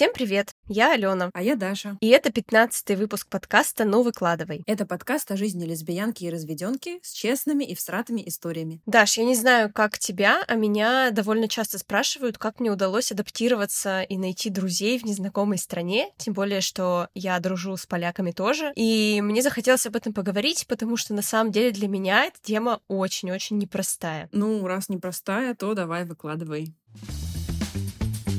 Всем привет! Я Алена. А я Даша. И это пятнадцатый выпуск подкаста «Ну выкладывай». Это подкаст о жизни лесбиянки и разведенки с честными и всратыми историями. Даш, я не знаю, как тебя, а меня довольно часто спрашивают, как мне удалось адаптироваться и найти друзей в незнакомой стране, тем более, что я дружу с поляками тоже. И мне захотелось об этом поговорить, потому что на самом деле для меня эта тема очень-очень непростая. Ну, раз непростая, то давай выкладывай.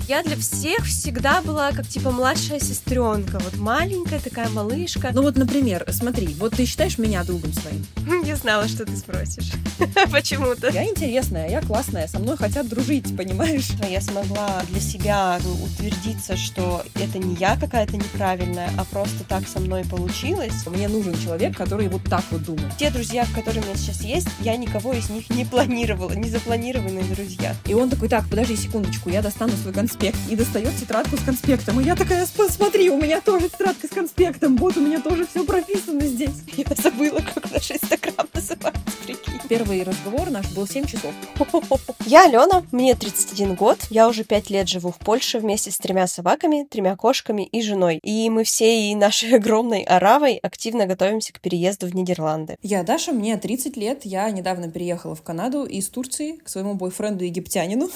Я для всех всегда была как типа младшая сестренка, вот маленькая такая малышка. Ну вот, например, смотри, вот ты считаешь меня другом своим? Я знала, что ты спросишь. Почему-то. Я интересная, я классная, со мной хотят дружить, понимаешь? Я смогла для себя утвердиться, что это не я какая-то неправильная, а просто так со мной получилось. Мне нужен человек, который вот так вот думает. Те друзья, которые у меня сейчас есть, я никого из них не планировала, не запланированные друзья. И он такой, так, подожди секундочку, я достану свой конспект конспект и достает тетрадку с конспектом. И я такая, смотри, у меня тоже тетрадка с конспектом, вот у меня тоже все прописано здесь. Я забыла, как наш инстаграм называется, прикинь. Первый разговор наш был 7 часов. Я Алена, мне 31 год, я уже 5 лет живу в Польше вместе с тремя собаками, тремя кошками и женой. И мы всей нашей огромной аравой активно готовимся к переезду в Нидерланды. Я Даша, мне 30 лет, я недавно переехала в Канаду из Турции к своему бойфренду египтянину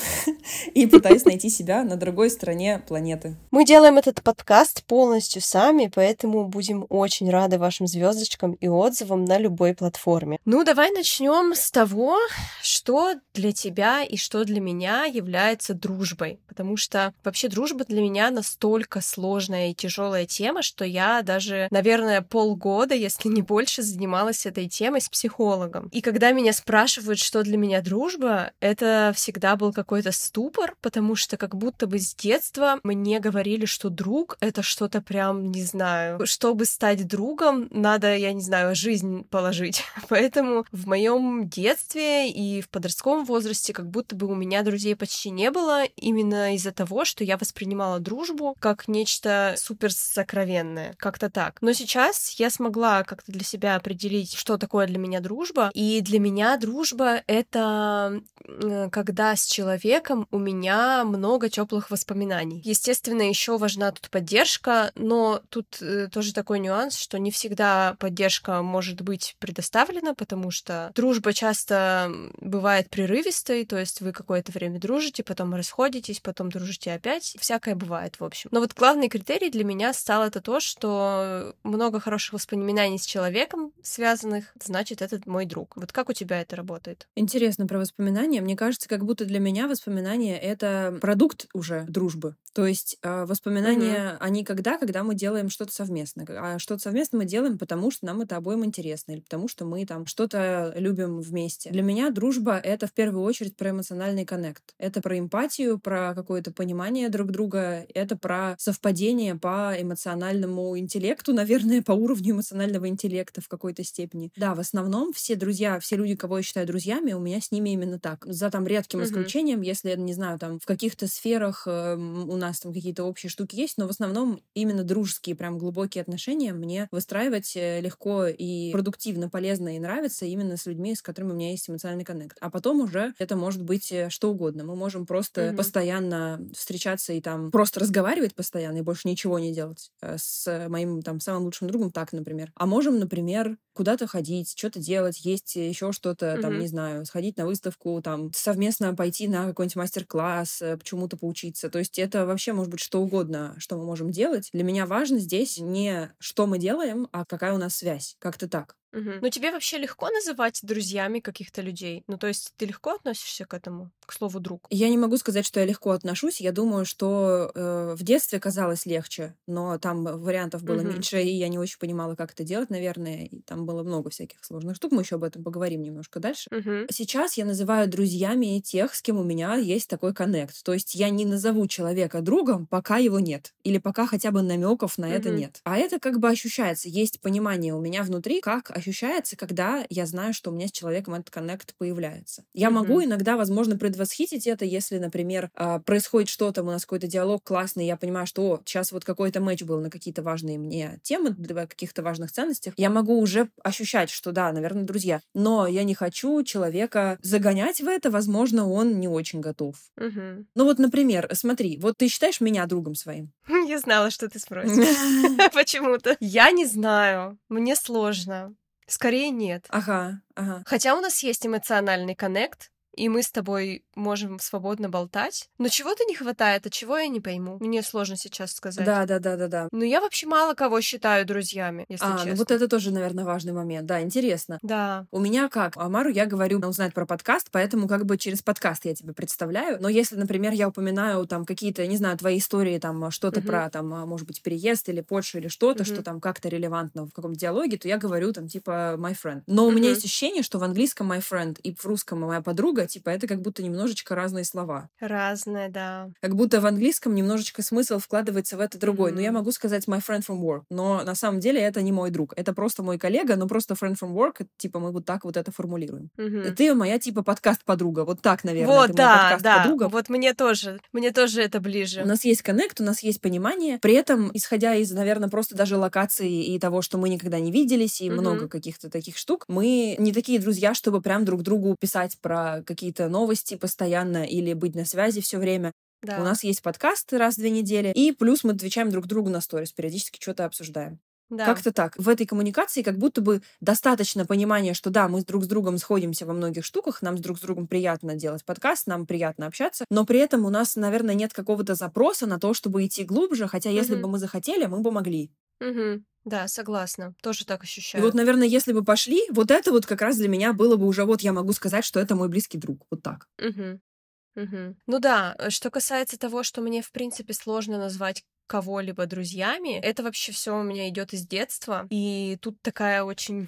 и пытаюсь найти себя на другой стороне планеты. Мы делаем этот подкаст полностью сами, поэтому будем очень рады вашим звездочкам и отзывам на любой платформе. Ну, давай начнем с того, что для тебя и что для меня является дружбой. Потому что вообще дружба для меня настолько сложная и тяжелая тема, что я даже, наверное, полгода, если не больше, занималась этой темой с психологом. И когда меня спрашивают, что для меня дружба, это всегда был какой-то ступор, потому что как будто будто бы с детства мне говорили, что друг — это что-то прям, не знаю, чтобы стать другом, надо, я не знаю, жизнь положить. Поэтому в моем детстве и в подростковом возрасте как будто бы у меня друзей почти не было, именно из-за того, что я воспринимала дружбу как нечто супер сокровенное, как-то так. Но сейчас я смогла как-то для себя определить, что такое для меня дружба, и для меня дружба — это когда с человеком у меня много теплых теплых воспоминаний. Естественно, еще важна тут поддержка, но тут э, тоже такой нюанс, что не всегда поддержка может быть предоставлена, потому что дружба часто бывает прерывистой, то есть вы какое-то время дружите, потом расходитесь, потом дружите опять. Всякое бывает, в общем. Но вот главный критерий для меня стал это то, что много хороших воспоминаний с человеком связанных, значит, это мой друг. Вот как у тебя это работает? Интересно про воспоминания. Мне кажется, как будто для меня воспоминания — это продукт уже дружбы. То есть э, воспоминания, угу. они когда? Когда мы делаем что-то совместно. А что-то совместно мы делаем, потому что нам это обоим интересно, или потому что мы там что-то любим вместе. Для меня дружба — это в первую очередь про эмоциональный коннект. Это про эмпатию, про какое-то понимание друг друга, это про совпадение по эмоциональному интеллекту, наверное, по уровню эмоционального интеллекта в какой-то степени. Да, в основном все друзья, все люди, кого я считаю друзьями, у меня с ними именно так. За там редким угу. исключением, если, я не знаю, там в каких-то сферах сферах э, у нас там какие-то общие штуки есть, но в основном именно дружеские, прям глубокие отношения мне выстраивать э, легко и продуктивно, полезно и нравится именно с людьми, с которыми у меня есть эмоциональный коннект. А потом уже это может быть э, что угодно. Мы можем просто mm-hmm. постоянно встречаться и там просто разговаривать постоянно и больше ничего не делать с моим там самым лучшим другом, так, например. А можем, например, куда-то ходить, что-то делать, есть еще что-то, mm-hmm. там, не знаю, сходить на выставку, там, совместно пойти на какой-нибудь мастер-класс, почему-то поучиться учиться. То есть это вообще может быть что угодно, что мы можем делать. Для меня важно здесь не что мы делаем, а какая у нас связь. Как-то так. Угу. Ну, тебе вообще легко называть друзьями каких-то людей? Ну, то есть ты легко относишься к этому, к слову друг? Я не могу сказать, что я легко отношусь. Я думаю, что э, в детстве казалось легче, но там вариантов было угу. меньше, и я не очень понимала, как это делать, наверное. И там было много всяких сложных штук. Мы еще об этом поговорим немножко дальше. Угу. Сейчас я называю друзьями тех, с кем у меня есть такой коннект. То есть я не назову человека другом, пока его нет. Или пока хотя бы намеков на угу. это нет. А это как бы ощущается. Есть понимание у меня внутри, как ощущается, когда я знаю, что у меня с человеком этот коннект появляется. Я mm-hmm. могу иногда, возможно, предвосхитить это, если, например, а, происходит что-то, у нас какой-то диалог классный, я понимаю, что о, сейчас вот какой-то матч был на какие-то важные мне темы, для каких-то важных ценностях, я могу уже ощущать, что да, наверное, друзья. Но я не хочу человека загонять в это, возможно, он не очень готов. Угу. Ну вот, например, смотри, вот ты считаешь меня другом своим? Я знала, что ты спросишь. Почему-то. Я не знаю. Мне сложно. Скорее нет. Ага, ага. Хотя у нас есть эмоциональный коннект, и мы с тобой можем свободно болтать. Но чего-то не хватает, а чего я не пойму. Мне сложно сейчас сказать. Да, да, да, да, да. Но я вообще мало кого считаю друзьями, если а, честно. ну вот это тоже, наверное, важный момент. Да, интересно. Да. У меня как? Амару я говорю, он знает про подкаст, поэтому как бы через подкаст я тебе представляю. Но если, например, я упоминаю там какие-то, не знаю, твои истории, там что-то угу. про, там, а, может быть, переезд или Польшу или что-то, угу. что там как-то релевантно в каком-то диалоге, то я говорю там типа my friend. Но угу. у меня есть ощущение, что в английском my friend и в русском моя подруга, типа это как будто немножечко разные слова. Разные, да. Как будто в английском немножечко смысл вкладывается в это другой. Mm-hmm. Но я могу сказать my friend from work, но на самом деле это не мой друг. Это просто мой коллега, но просто friend from work, типа мы вот так вот это формулируем. Mm-hmm. Ты моя типа подкаст-подруга. Вот так, наверное. Вот, да, да. Вот мне тоже. Мне тоже это ближе. У нас есть коннект, у нас есть понимание. При этом, исходя из, наверное, просто даже локации и того, что мы никогда не виделись, и mm-hmm. много каких-то таких штук, мы не такие друзья, чтобы прям друг другу писать про какие-то новости постоянно или быть на связи все время. Да. У нас есть подкасты раз в две недели, и плюс мы отвечаем друг другу на сторис, периодически что-то обсуждаем. Да. Как-то так. В этой коммуникации как будто бы достаточно понимания, что да, мы друг с другом сходимся во многих штуках, нам с друг с другом приятно делать подкаст, нам приятно общаться, но при этом у нас, наверное, нет какого-то запроса на то, чтобы идти глубже, хотя если угу. бы мы захотели, мы бы могли. Угу. Да, согласна. Тоже так ощущаю. И вот, наверное, если бы пошли, вот это вот как раз для меня было бы уже вот я могу сказать, что это мой близкий друг. Вот так. Угу. Угу. Ну да, э, что касается того, что мне, в принципе, сложно назвать кого-либо друзьями, это вообще все у меня идет из детства. И тут такая очень,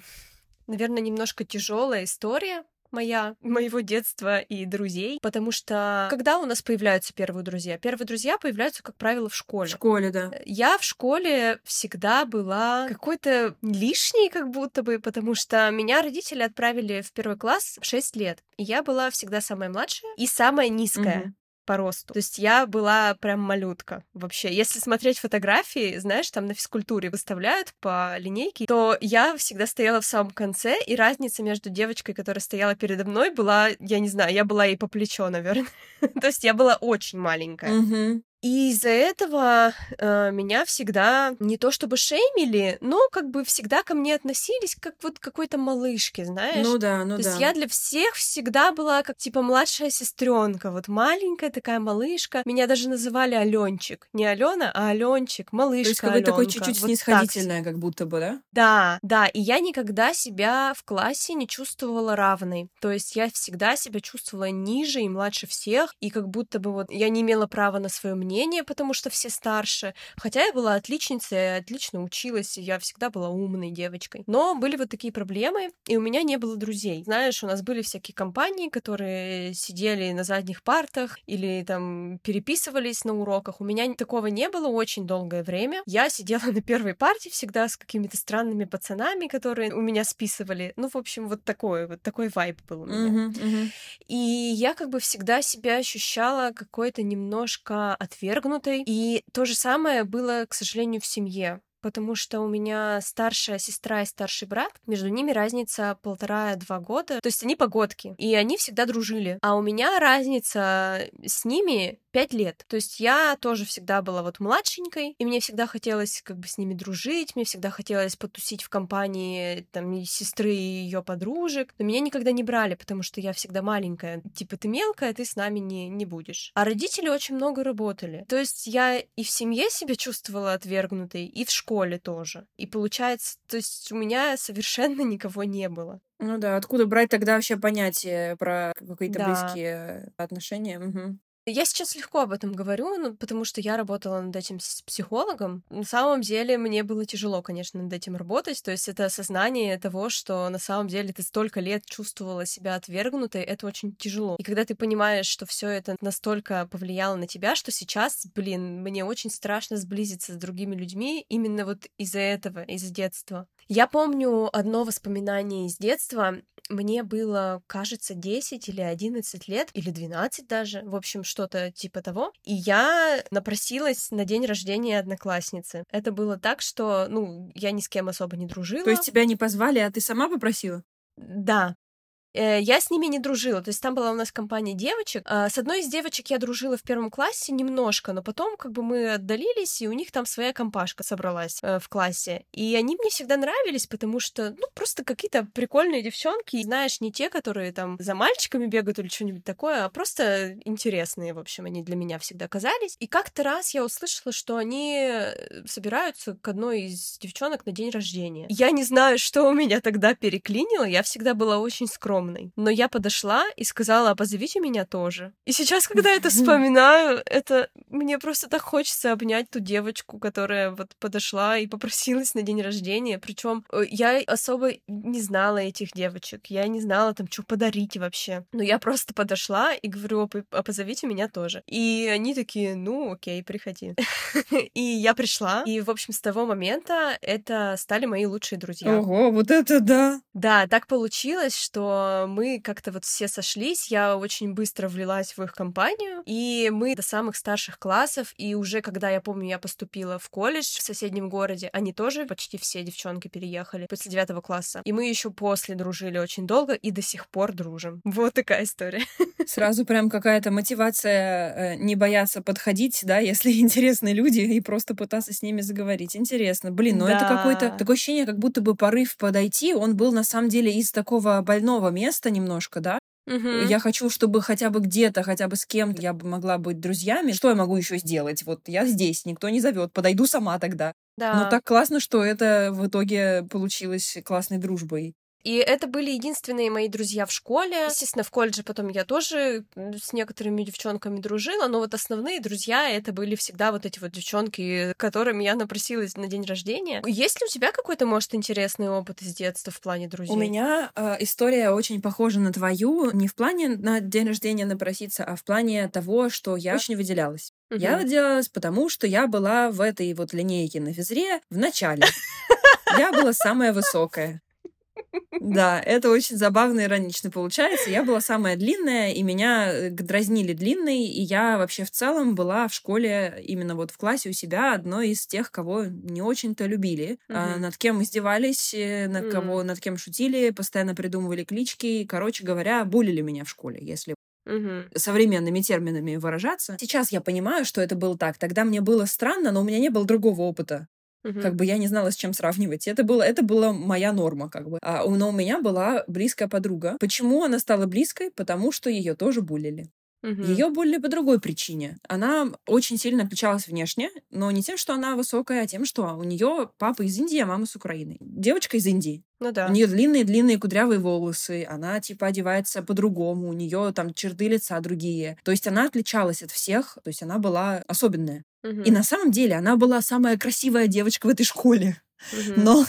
наверное, немножко тяжелая история, моя, моего детства и друзей, потому что когда у нас появляются первые друзья? Первые друзья появляются, как правило, в школе. В школе, да. Я в школе всегда была какой-то лишней, как будто бы, потому что меня родители отправили в первый класс в 6 лет. И я была всегда самая младшая и самая низкая. Угу по росту. То есть я была прям малютка вообще. Если смотреть фотографии, знаешь, там на физкультуре выставляют по линейке, то я всегда стояла в самом конце, и разница между девочкой, которая стояла передо мной, была, я не знаю, я была ей по плечо, наверное. То есть я была очень маленькая. И из-за этого э, меня всегда не то чтобы шеймили, но как бы всегда ко мне относились как вот какой-то малышке, знаешь? Ну да, ну то да. То есть я для всех всегда была как типа младшая сестренка, вот маленькая такая малышка. Меня даже называли Аленчик, не Алена, а Аленчик, малышка. То есть какой такой чуть-чуть вот снисходительная, как будто бы, да? Да, да. И я никогда себя в классе не чувствовала равной. То есть я всегда себя чувствовала ниже и младше всех, и как будто бы вот я не имела права на свое мнение мнение, потому что все старше. Хотя я была отличницей, я отлично училась, и я всегда была умной девочкой. Но были вот такие проблемы, и у меня не было друзей. Знаешь, у нас были всякие компании, которые сидели на задних партах или там переписывались на уроках. У меня такого не было очень долгое время. Я сидела на первой парте всегда с какими-то странными пацанами, которые у меня списывали. Ну, в общем, вот такой вот такой вайб был у меня. Uh-huh, uh-huh. И я как бы всегда себя ощущала какой-то немножко от отвергнутой. И то же самое было, к сожалению, в семье потому что у меня старшая сестра и старший брат, между ними разница полтора-два года, то есть они погодки, и они всегда дружили, а у меня разница с ними пять лет. То есть я тоже всегда была вот младшенькой, и мне всегда хотелось как бы с ними дружить, мне всегда хотелось потусить в компании там сестры и ее подружек, но меня никогда не брали, потому что я всегда маленькая. Типа ты мелкая, ты с нами не, не будешь. А родители очень много работали. То есть я и в семье себя чувствовала отвергнутой, и в школе тоже. И получается, то есть у меня совершенно никого не было. Ну да, откуда брать тогда вообще понятие про какие-то да. близкие отношения? Угу. Я сейчас легко об этом говорю, ну, потому что я работала над этим с психологом. На самом деле мне было тяжело, конечно, над этим работать. То есть это осознание того, что на самом деле ты столько лет чувствовала себя отвергнутой, это очень тяжело. И когда ты понимаешь, что все это настолько повлияло на тебя, что сейчас, блин, мне очень страшно сблизиться с другими людьми именно вот из-за этого, из-за детства. Я помню одно воспоминание из детства. Мне было, кажется, 10 или 11 лет, или 12 даже, в общем, что-то типа того. И я напросилась на день рождения одноклассницы. Это было так, что, ну, я ни с кем особо не дружила. То есть тебя не позвали, а ты сама попросила? Да, я с ними не дружила. То есть там была у нас компания девочек. А, с одной из девочек я дружила в первом классе немножко, но потом как бы мы отдалились, и у них там своя компашка собралась э, в классе. И они мне всегда нравились, потому что, ну, просто какие-то прикольные девчонки. Знаешь, не те, которые там за мальчиками бегают или что-нибудь такое, а просто интересные, в общем, они для меня всегда казались. И как-то раз я услышала, что они э, собираются к одной из девчонок на день рождения. Я не знаю, что у меня тогда переклинило. Я всегда была очень скромной скромной. Но я подошла и сказала, а позовите меня тоже. И сейчас, когда это вспоминаю, это мне просто так хочется обнять ту девочку, которая вот подошла и попросилась на день рождения. Причем э, я особо не знала этих девочек. Я не знала там, что подарить вообще. Но я просто подошла и говорю, а позовите меня тоже. И они такие, ну, окей, приходи. И я пришла. И, в общем, с того момента это стали мои лучшие друзья. Ого, вот это да! Да, так получилось, что мы как-то вот все сошлись, я очень быстро влилась в их компанию, и мы до самых старших классов, и уже когда, я помню, я поступила в колледж в соседнем городе, они тоже почти все девчонки переехали после девятого класса, и мы еще после дружили очень долго и до сих пор дружим. Вот такая история. Сразу прям какая-то мотивация э, не бояться подходить, да, если интересны люди, и просто пытаться с ними заговорить. Интересно. Блин, ну да. это какое-то такое ощущение, как будто бы порыв подойти, он был на самом деле из такого больного места, немножко, да, Угу. Я хочу, чтобы хотя бы где-то, хотя бы с кем-то я бы могла быть друзьями. Что я могу еще сделать? Вот я здесь, никто не зовет, подойду сама тогда. Да. Но так классно, что это в итоге получилось классной дружбой. И это были единственные мои друзья в школе. Естественно, в колледже потом я тоже с некоторыми девчонками дружила, но вот основные друзья это были всегда вот эти вот девчонки, которыми я напросилась на день рождения. Есть ли у тебя какой-то, может, интересный опыт из детства в плане друзей? У меня э, история очень похожа на твою, не в плане на день рождения напроситься, а в плане того, что я очень выделялась. Угу. Я выделялась, потому что я была в этой вот линейке на физре в начале. Я была самая высокая. Да, это очень забавно и иронично получается. Я была самая длинная, и меня э, дразнили длинной, и я вообще в целом была в школе, именно вот в классе у себя, одной из тех, кого не очень-то любили, mm-hmm. а, над кем издевались, э, над mm-hmm. кого, над кем шутили, постоянно придумывали клички. Короче говоря, булили меня в школе, если угу. современными терминами выражаться. Сейчас я понимаю, что это было так. Тогда мне было странно, но у меня не было другого опыта. Угу. Как бы я не знала, с чем сравнивать. Это было, это была моя норма, как бы. А, но у меня была близкая подруга. Почему она стала близкой? Потому что ее тоже булили. Угу. Ее булили по другой причине. Она очень сильно отличалась внешне, но не тем, что она высокая, а тем, что у нее папа из Индии, а мама с Украины. Девочка из Индии. Ну да. У нее длинные-длинные кудрявые волосы, она типа одевается по-другому, у нее там черты лица другие. То есть она отличалась от всех, то есть она была особенная. Угу. И на самом деле она была самая красивая девочка в этой школе. Угу. Но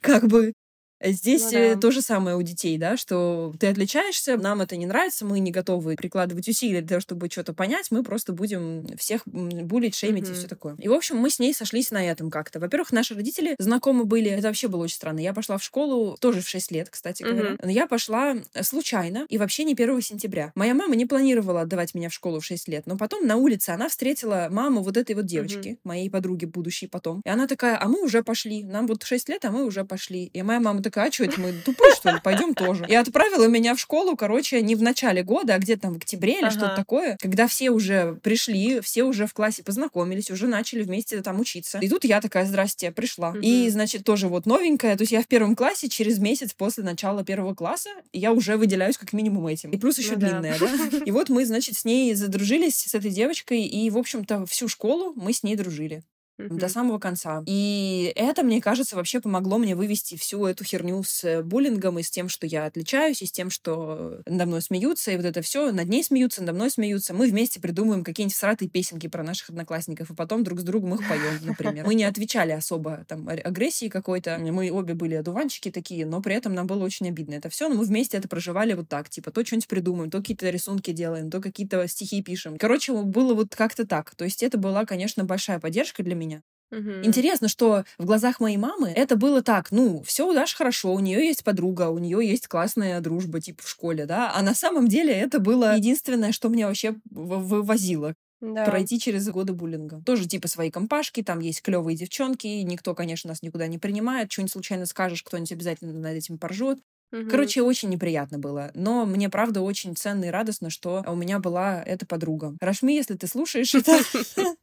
как бы Здесь ну, э, да. то же самое у детей, да, что ты отличаешься, нам это не нравится, мы не готовы прикладывать усилия для того, чтобы что-то понять, мы просто будем всех булить, шеймить mm-hmm. и все такое. И, в общем, мы с ней сошлись на этом как-то. Во-первых, наши родители знакомы были, это вообще было очень странно. Я пошла в школу тоже в 6 лет, кстати говоря. Mm-hmm. Но я пошла э, случайно и вообще не 1 сентября. Моя мама не планировала отдавать меня в школу в 6 лет, но потом на улице она встретила маму вот этой вот девочки, mm-hmm. моей подруги будущей потом. И она такая, а мы уже пошли, нам вот 6 лет, а мы уже пошли. И моя мама такая, а что это мы тупые, что ли? Пойдем тоже. И отправила меня в школу, короче, не в начале года, а где-то там в октябре или ага. что-то такое, когда все уже пришли, все уже в классе познакомились, уже начали вместе там учиться. И тут я такая, здрасте, пришла. Угу. И, значит, тоже вот новенькая, то есть я в первом классе через месяц после начала первого класса, я уже выделяюсь как минимум этим. И плюс еще ну, длинная, да. да? И вот мы, значит, с ней задружились, с этой девочкой, и, в общем-то, всю школу мы с ней дружили. Mm-hmm. до самого конца. И это, мне кажется, вообще помогло мне вывести всю эту херню с буллингом и с тем, что я отличаюсь, и с тем, что надо мной смеются, и вот это все, над ней смеются, надо мной смеются. Мы вместе придумываем какие-нибудь сратые песенки про наших одноклассников, и потом друг с другом их поем, например. Мы не отвечали особо там агрессии какой-то. Мы обе были одуванчики такие, но при этом нам было очень обидно это все. Но мы вместе это проживали вот так, типа, то что-нибудь придумаем, то какие-то рисунки делаем, то какие-то стихи пишем. Короче, было вот как-то так. То есть это была, конечно, большая поддержка для меня. Мгм. Интересно, что в глазах моей мамы это было так, ну, все у Даши хорошо, у нее есть подруга, у нее есть классная дружба, типа в школе, да, а на самом деле это было единственное, что меня вообще вывозило Да. пройти через годы буллинга. Тоже типа свои компашки, там есть клевые девчонки, никто, конечно, нас никуда не принимает, что-нибудь случайно скажешь, кто-нибудь обязательно над этим поржет. Мгм. Короче, очень неприятно было. Но мне, правда, очень ценно и радостно, что у меня была эта подруга. Рашми, если ты слушаешь это,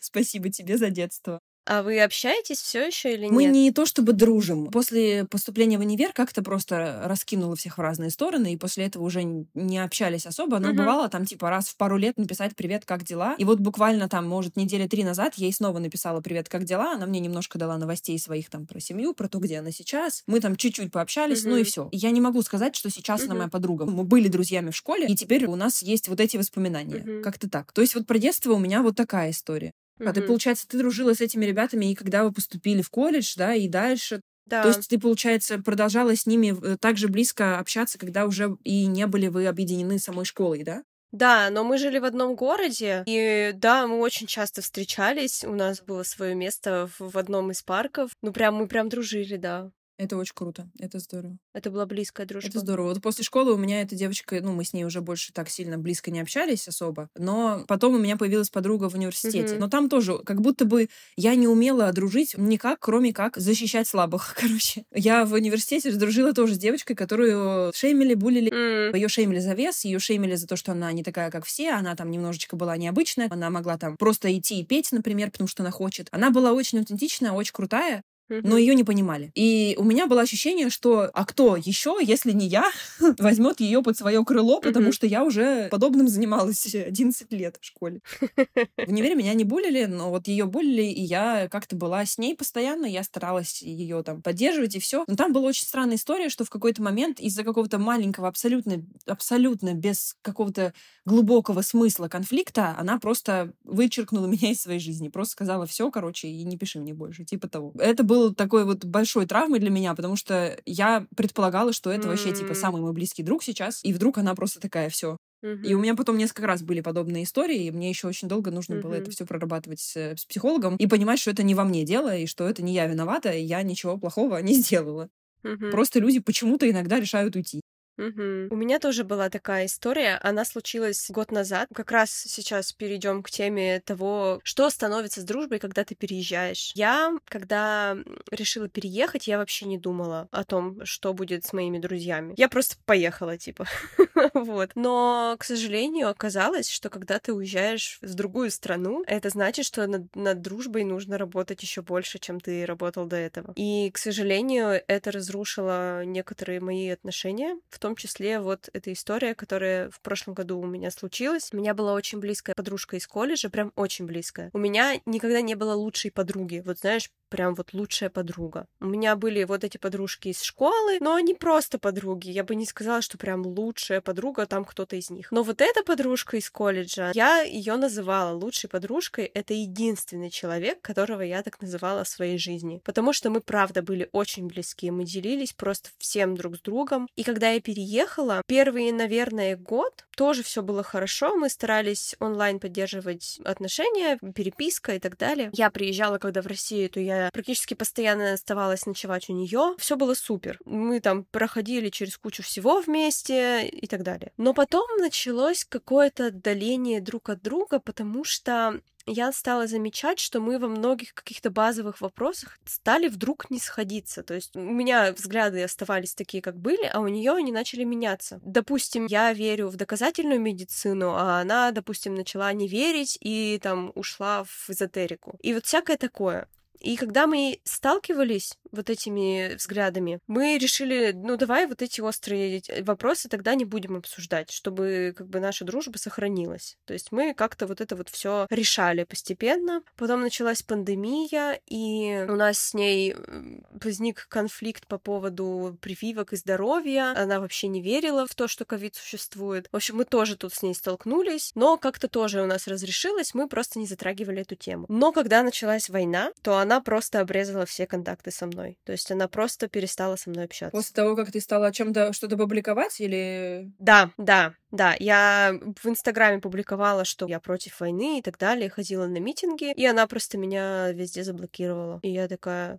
спасибо тебе за детство. А вы общаетесь все еще или Мы нет? не то чтобы дружим. После поступления в универ как-то просто раскинуло всех в разные стороны, и после этого уже не общались особо. Но Мгм. бывало там типа раз в пару лет написать «Привет, как дела?». И вот буквально там, может, недели три назад я ей снова написала «Привет, как дела?». Она мне немножко дала новостей своих там про семью, про то, где она сейчас. Мы там чуть-чуть пообщались, ну и все. Я не могу сказать, что сейчас она Мгм. моя подруга. Мы были друзьями в школе, и теперь у нас есть вот эти воспоминания. Мгм. Как-то так. То есть вот про детство у меня вот такая история. А ты, получается, ты дружила с этими ребятами, и когда вы поступили в колледж, да, и дальше. Да. То есть ты, получается, продолжала с ними э, так же близко общаться, когда уже и не были вы объединены самой школой, да? Да, но мы жили в одном городе, и да, мы очень часто встречались. У нас было свое место в, в одном из парков. Ну, прям мы прям дружили, да. Это очень круто, это здорово. Это была близкая дружба. Это здорово. Вот после школы у меня эта девочка, ну, мы с ней уже больше так сильно близко не общались особо, но потом у меня появилась подруга в университете. Мгм. Но там тоже как будто бы я не умела дружить никак, кроме как защищать слабых, короче. Я в университете дружила тоже с девочкой, которую шеймили, булили, М, ее шеймили за вес, ее шеймили за то, что она не такая, как все, она там немножечко была необычная, она могла там просто идти и петь, например, потому что она хочет. Она была очень аутентичная, очень крутая. Но ее не понимали. И у меня было ощущение, что а кто еще, если не я, возьмет ее под свое крыло, потому что я уже подобным занималась 11 лет в школе. В универе меня не булили, но вот ее булили, и я как-то была с ней постоянно, я старалась ее там поддерживать и все. Но там была очень странная история, что в какой-то момент из-за какого-то маленького, абсолютно, абсолютно без какого-то глубокого смысла конфликта, она просто вычеркнула меня из своей жизни, просто сказала все, короче, и не пиши мне больше, типа того. Это было такой вот большой травмой для меня, потому что я предполагала, что это вообще типа самый мой близкий друг сейчас, и вдруг она просто такая все. Мгм. И у меня потом несколько раз были подобные истории, и мне еще очень долго нужно было это все прорабатывать с, с психологом и понимать, что это не во мне дело, и что это не я виновата, и я ничего плохого не сделала. Мгм. Просто люди почему-то иногда решают уйти. У меня тоже была такая история. Она случилась год назад. Как раз сейчас перейдем к теме того, что становится с дружбой, когда ты переезжаешь. Я, когда решила переехать, я вообще не думала о том, что будет с моими друзьями. Я просто поехала, типа. Вот. Но, к сожалению, оказалось, что когда ты уезжаешь в другую страну, это значит, что над, над дружбой нужно работать еще больше, чем ты работал до этого. И, к сожалению, это разрушило некоторые мои отношения, в том числе вот эта история, которая в прошлом году у меня случилась. У меня была очень близкая подружка из колледжа, прям очень близкая. У меня никогда не было лучшей подруги. Вот знаешь, прям вот лучшая подруга. У меня были вот эти подружки из школы, но они просто подруги. Я бы не сказала, что прям лучшая подруга, там кто-то из них. Но вот эта подружка из колледжа, я ее называла лучшей подружкой. Это единственный человек, которого я так называла в своей жизни. Потому что мы, правда, были очень близки. Мы делились просто всем друг с другом. И когда я переехала, первый, наверное, год тоже все было хорошо. Мы старались онлайн поддерживать отношения, переписка и так далее. Я приезжала, когда в Россию, то я практически постоянно оставалась ночевать у нее. Все было супер. Мы там проходили через кучу всего вместе и так далее. Но потом началось какое-то отдаление друг от друга, потому что я стала замечать, что мы во многих каких-то базовых вопросах стали вдруг не сходиться. То есть у меня взгляды оставались такие, как были, а у нее они начали меняться. Допустим, я верю в доказательную медицину, а она, допустим, начала не верить и там ушла в эзотерику. И вот всякое такое. И когда мы сталкивались, вот этими взглядами, мы решили, ну давай вот эти острые вопросы тогда не будем обсуждать, чтобы как бы наша дружба сохранилась. То есть мы как-то вот это вот все решали постепенно. Потом началась пандемия, и у нас с ней возник конфликт по поводу прививок и здоровья. Она вообще не верила в то, что ковид существует. В общем, мы тоже тут с ней столкнулись, но как-то тоже у нас разрешилось, мы просто не затрагивали эту тему. Но когда началась война, то она просто обрезала все контакты со мной. То есть она просто перестала со мной общаться. После того, как ты стала о чем-то что-то публиковать или... Да, да, да. Я в Инстаграме публиковала, что я против войны и так далее, ходила на митинги, и она просто меня везде заблокировала. И я такая,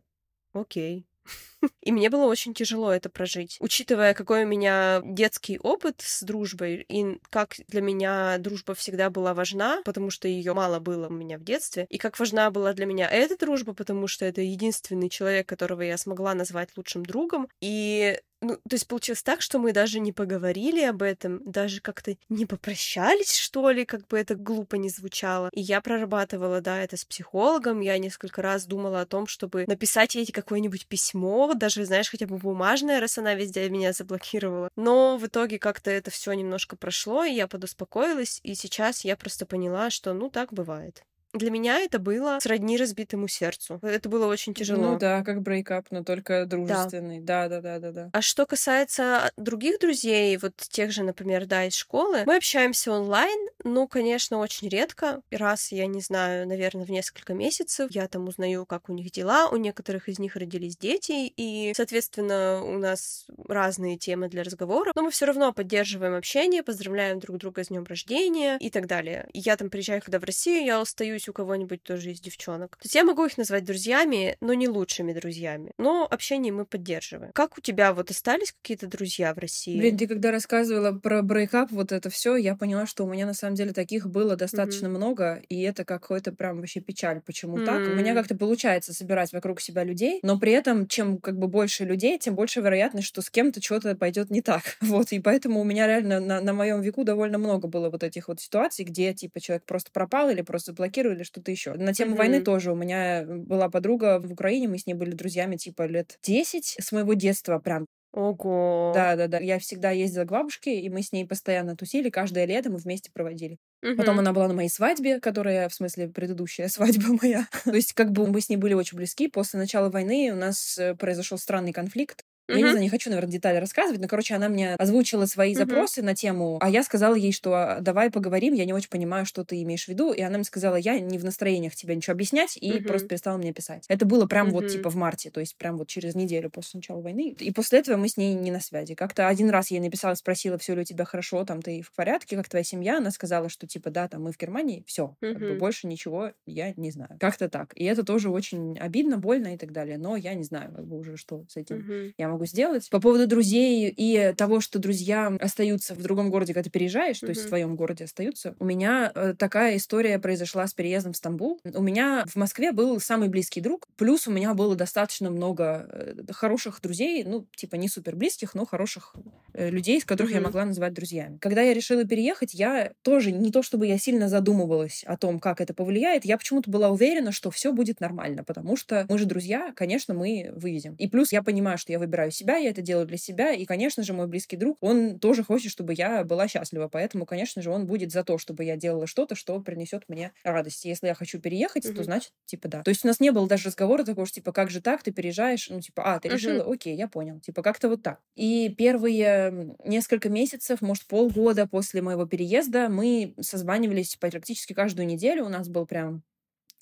окей, и мне было очень тяжело это прожить. Учитывая, какой у меня детский опыт с дружбой, и как для меня дружба всегда была важна, потому что ее мало было у меня в детстве, и как важна была для меня эта дружба, потому что это единственный человек, которого я смогла назвать лучшим другом. И ну, то есть получилось так, что мы даже не поговорили об этом, даже как-то не попрощались, что ли, как бы это глупо не звучало. И я прорабатывала, да, это с психологом, я несколько раз думала о том, чтобы написать ей какое-нибудь письмо, даже, знаешь, хотя бы бумажное, раз она везде меня заблокировала. Но в итоге как-то это все немножко прошло, и я подуспокоилась, и сейчас я просто поняла, что, ну, так бывает. Для меня это было сродни разбитому сердцу. Это было очень тяжело. Ну да, как брейкап, но только дружественный. Да, да, да, да, да. А что касается других друзей, вот тех же, например, да, из школы, мы общаемся онлайн, ну, конечно, очень редко. Раз, я не знаю, наверное, в несколько месяцев я там узнаю, как у них дела. У некоторых из них родились дети, и, соответственно, у нас разные темы для разговора. Но мы все равно поддерживаем общение, поздравляем друг друга с днем рождения и так далее. И я там приезжаю, когда в Россию, я остаюсь учусь у кого-нибудь тоже из девчонок. То есть я могу их назвать друзьями, но не лучшими друзьями. Но общение мы поддерживаем. Как у тебя вот остались какие-то друзья в России? Блин, ты когда рассказывала про брейкап, вот это все, я поняла, что у меня на самом деле таких было достаточно mm-hmm. много, и это какой-то прям вообще печаль. Почему mm-hmm. так? У меня как-то получается собирать вокруг себя людей, но при этом, чем как бы больше людей, тем больше вероятность, что с кем-то что-то пойдет не так. Вот, и поэтому у меня реально на, на моем веку довольно много было вот этих вот ситуаций, где типа человек просто пропал или просто заблокировал или что-то еще. На тему mm-hmm. войны тоже. У меня была подруга в Украине, мы с ней были друзьями типа лет 10 с моего детства прям. Ого. Да, да, да. Я всегда ездила к бабушке, и мы с ней постоянно тусили. Каждое лето мы вместе проводили. Угу. Потом она была на моей свадьбе, которая, в смысле, предыдущая свадьба моя. То есть, как бы мы с ней были очень близки. После начала войны у нас э, произошел странный конфликт. Я не знаю, не хочу, наверное, детали рассказывать, но, короче, она мне озвучила свои запросы на тему, а я сказала ей, что «А, давай поговорим, я не очень понимаю, что ты имеешь в виду, и она мне сказала, я не в настроениях тебе ничего объяснять, и просто перестала мне писать. Это было прям вот типа в марте, то есть прям вот через неделю после начала войны. И после этого мы с ней не на связи. Как-то один раз я ей написала, спросила, все ли у тебя хорошо, там ты в порядке, как твоя семья, она сказала, что типа да, там мы в Германии, все, как бы больше ничего я не знаю. Как-то так. И это тоже очень обидно, больно и так далее, но я не знаю, как бы уже что с этим я могу сделать. По поводу друзей и того, что друзья остаются в другом городе, когда ты переезжаешь, mm-hmm. то есть в твоем городе остаются. У меня э, такая история произошла с переездом в Стамбул. У меня в Москве был самый близкий друг, плюс у меня было достаточно много э, хороших друзей, ну, типа не супер близких, но хороших э, людей, с которых mm-hmm. я могла назвать друзьями. Когда я решила переехать, я тоже не то чтобы я сильно задумывалась о том, как это повлияет, я почему-то была уверена, что все будет нормально, потому что мы же друзья, конечно, мы вывезем. И плюс я понимаю, что я выбираю себя, я это делаю для себя, и, конечно же, мой близкий друг, он тоже хочет, чтобы я была счастлива, поэтому, конечно же, он будет за то, чтобы я делала что-то, что принесет мне радость. Если я хочу переехать, mm-hmm. то значит, типа, да. То есть у нас не было даже разговора такого, что, типа, как же так, ты переезжаешь, ну, типа, а, ты решила, mm-hmm. окей, я понял, типа, как-то вот так. И первые несколько месяцев, может, полгода после моего переезда мы созванивались практически каждую неделю, у нас был прям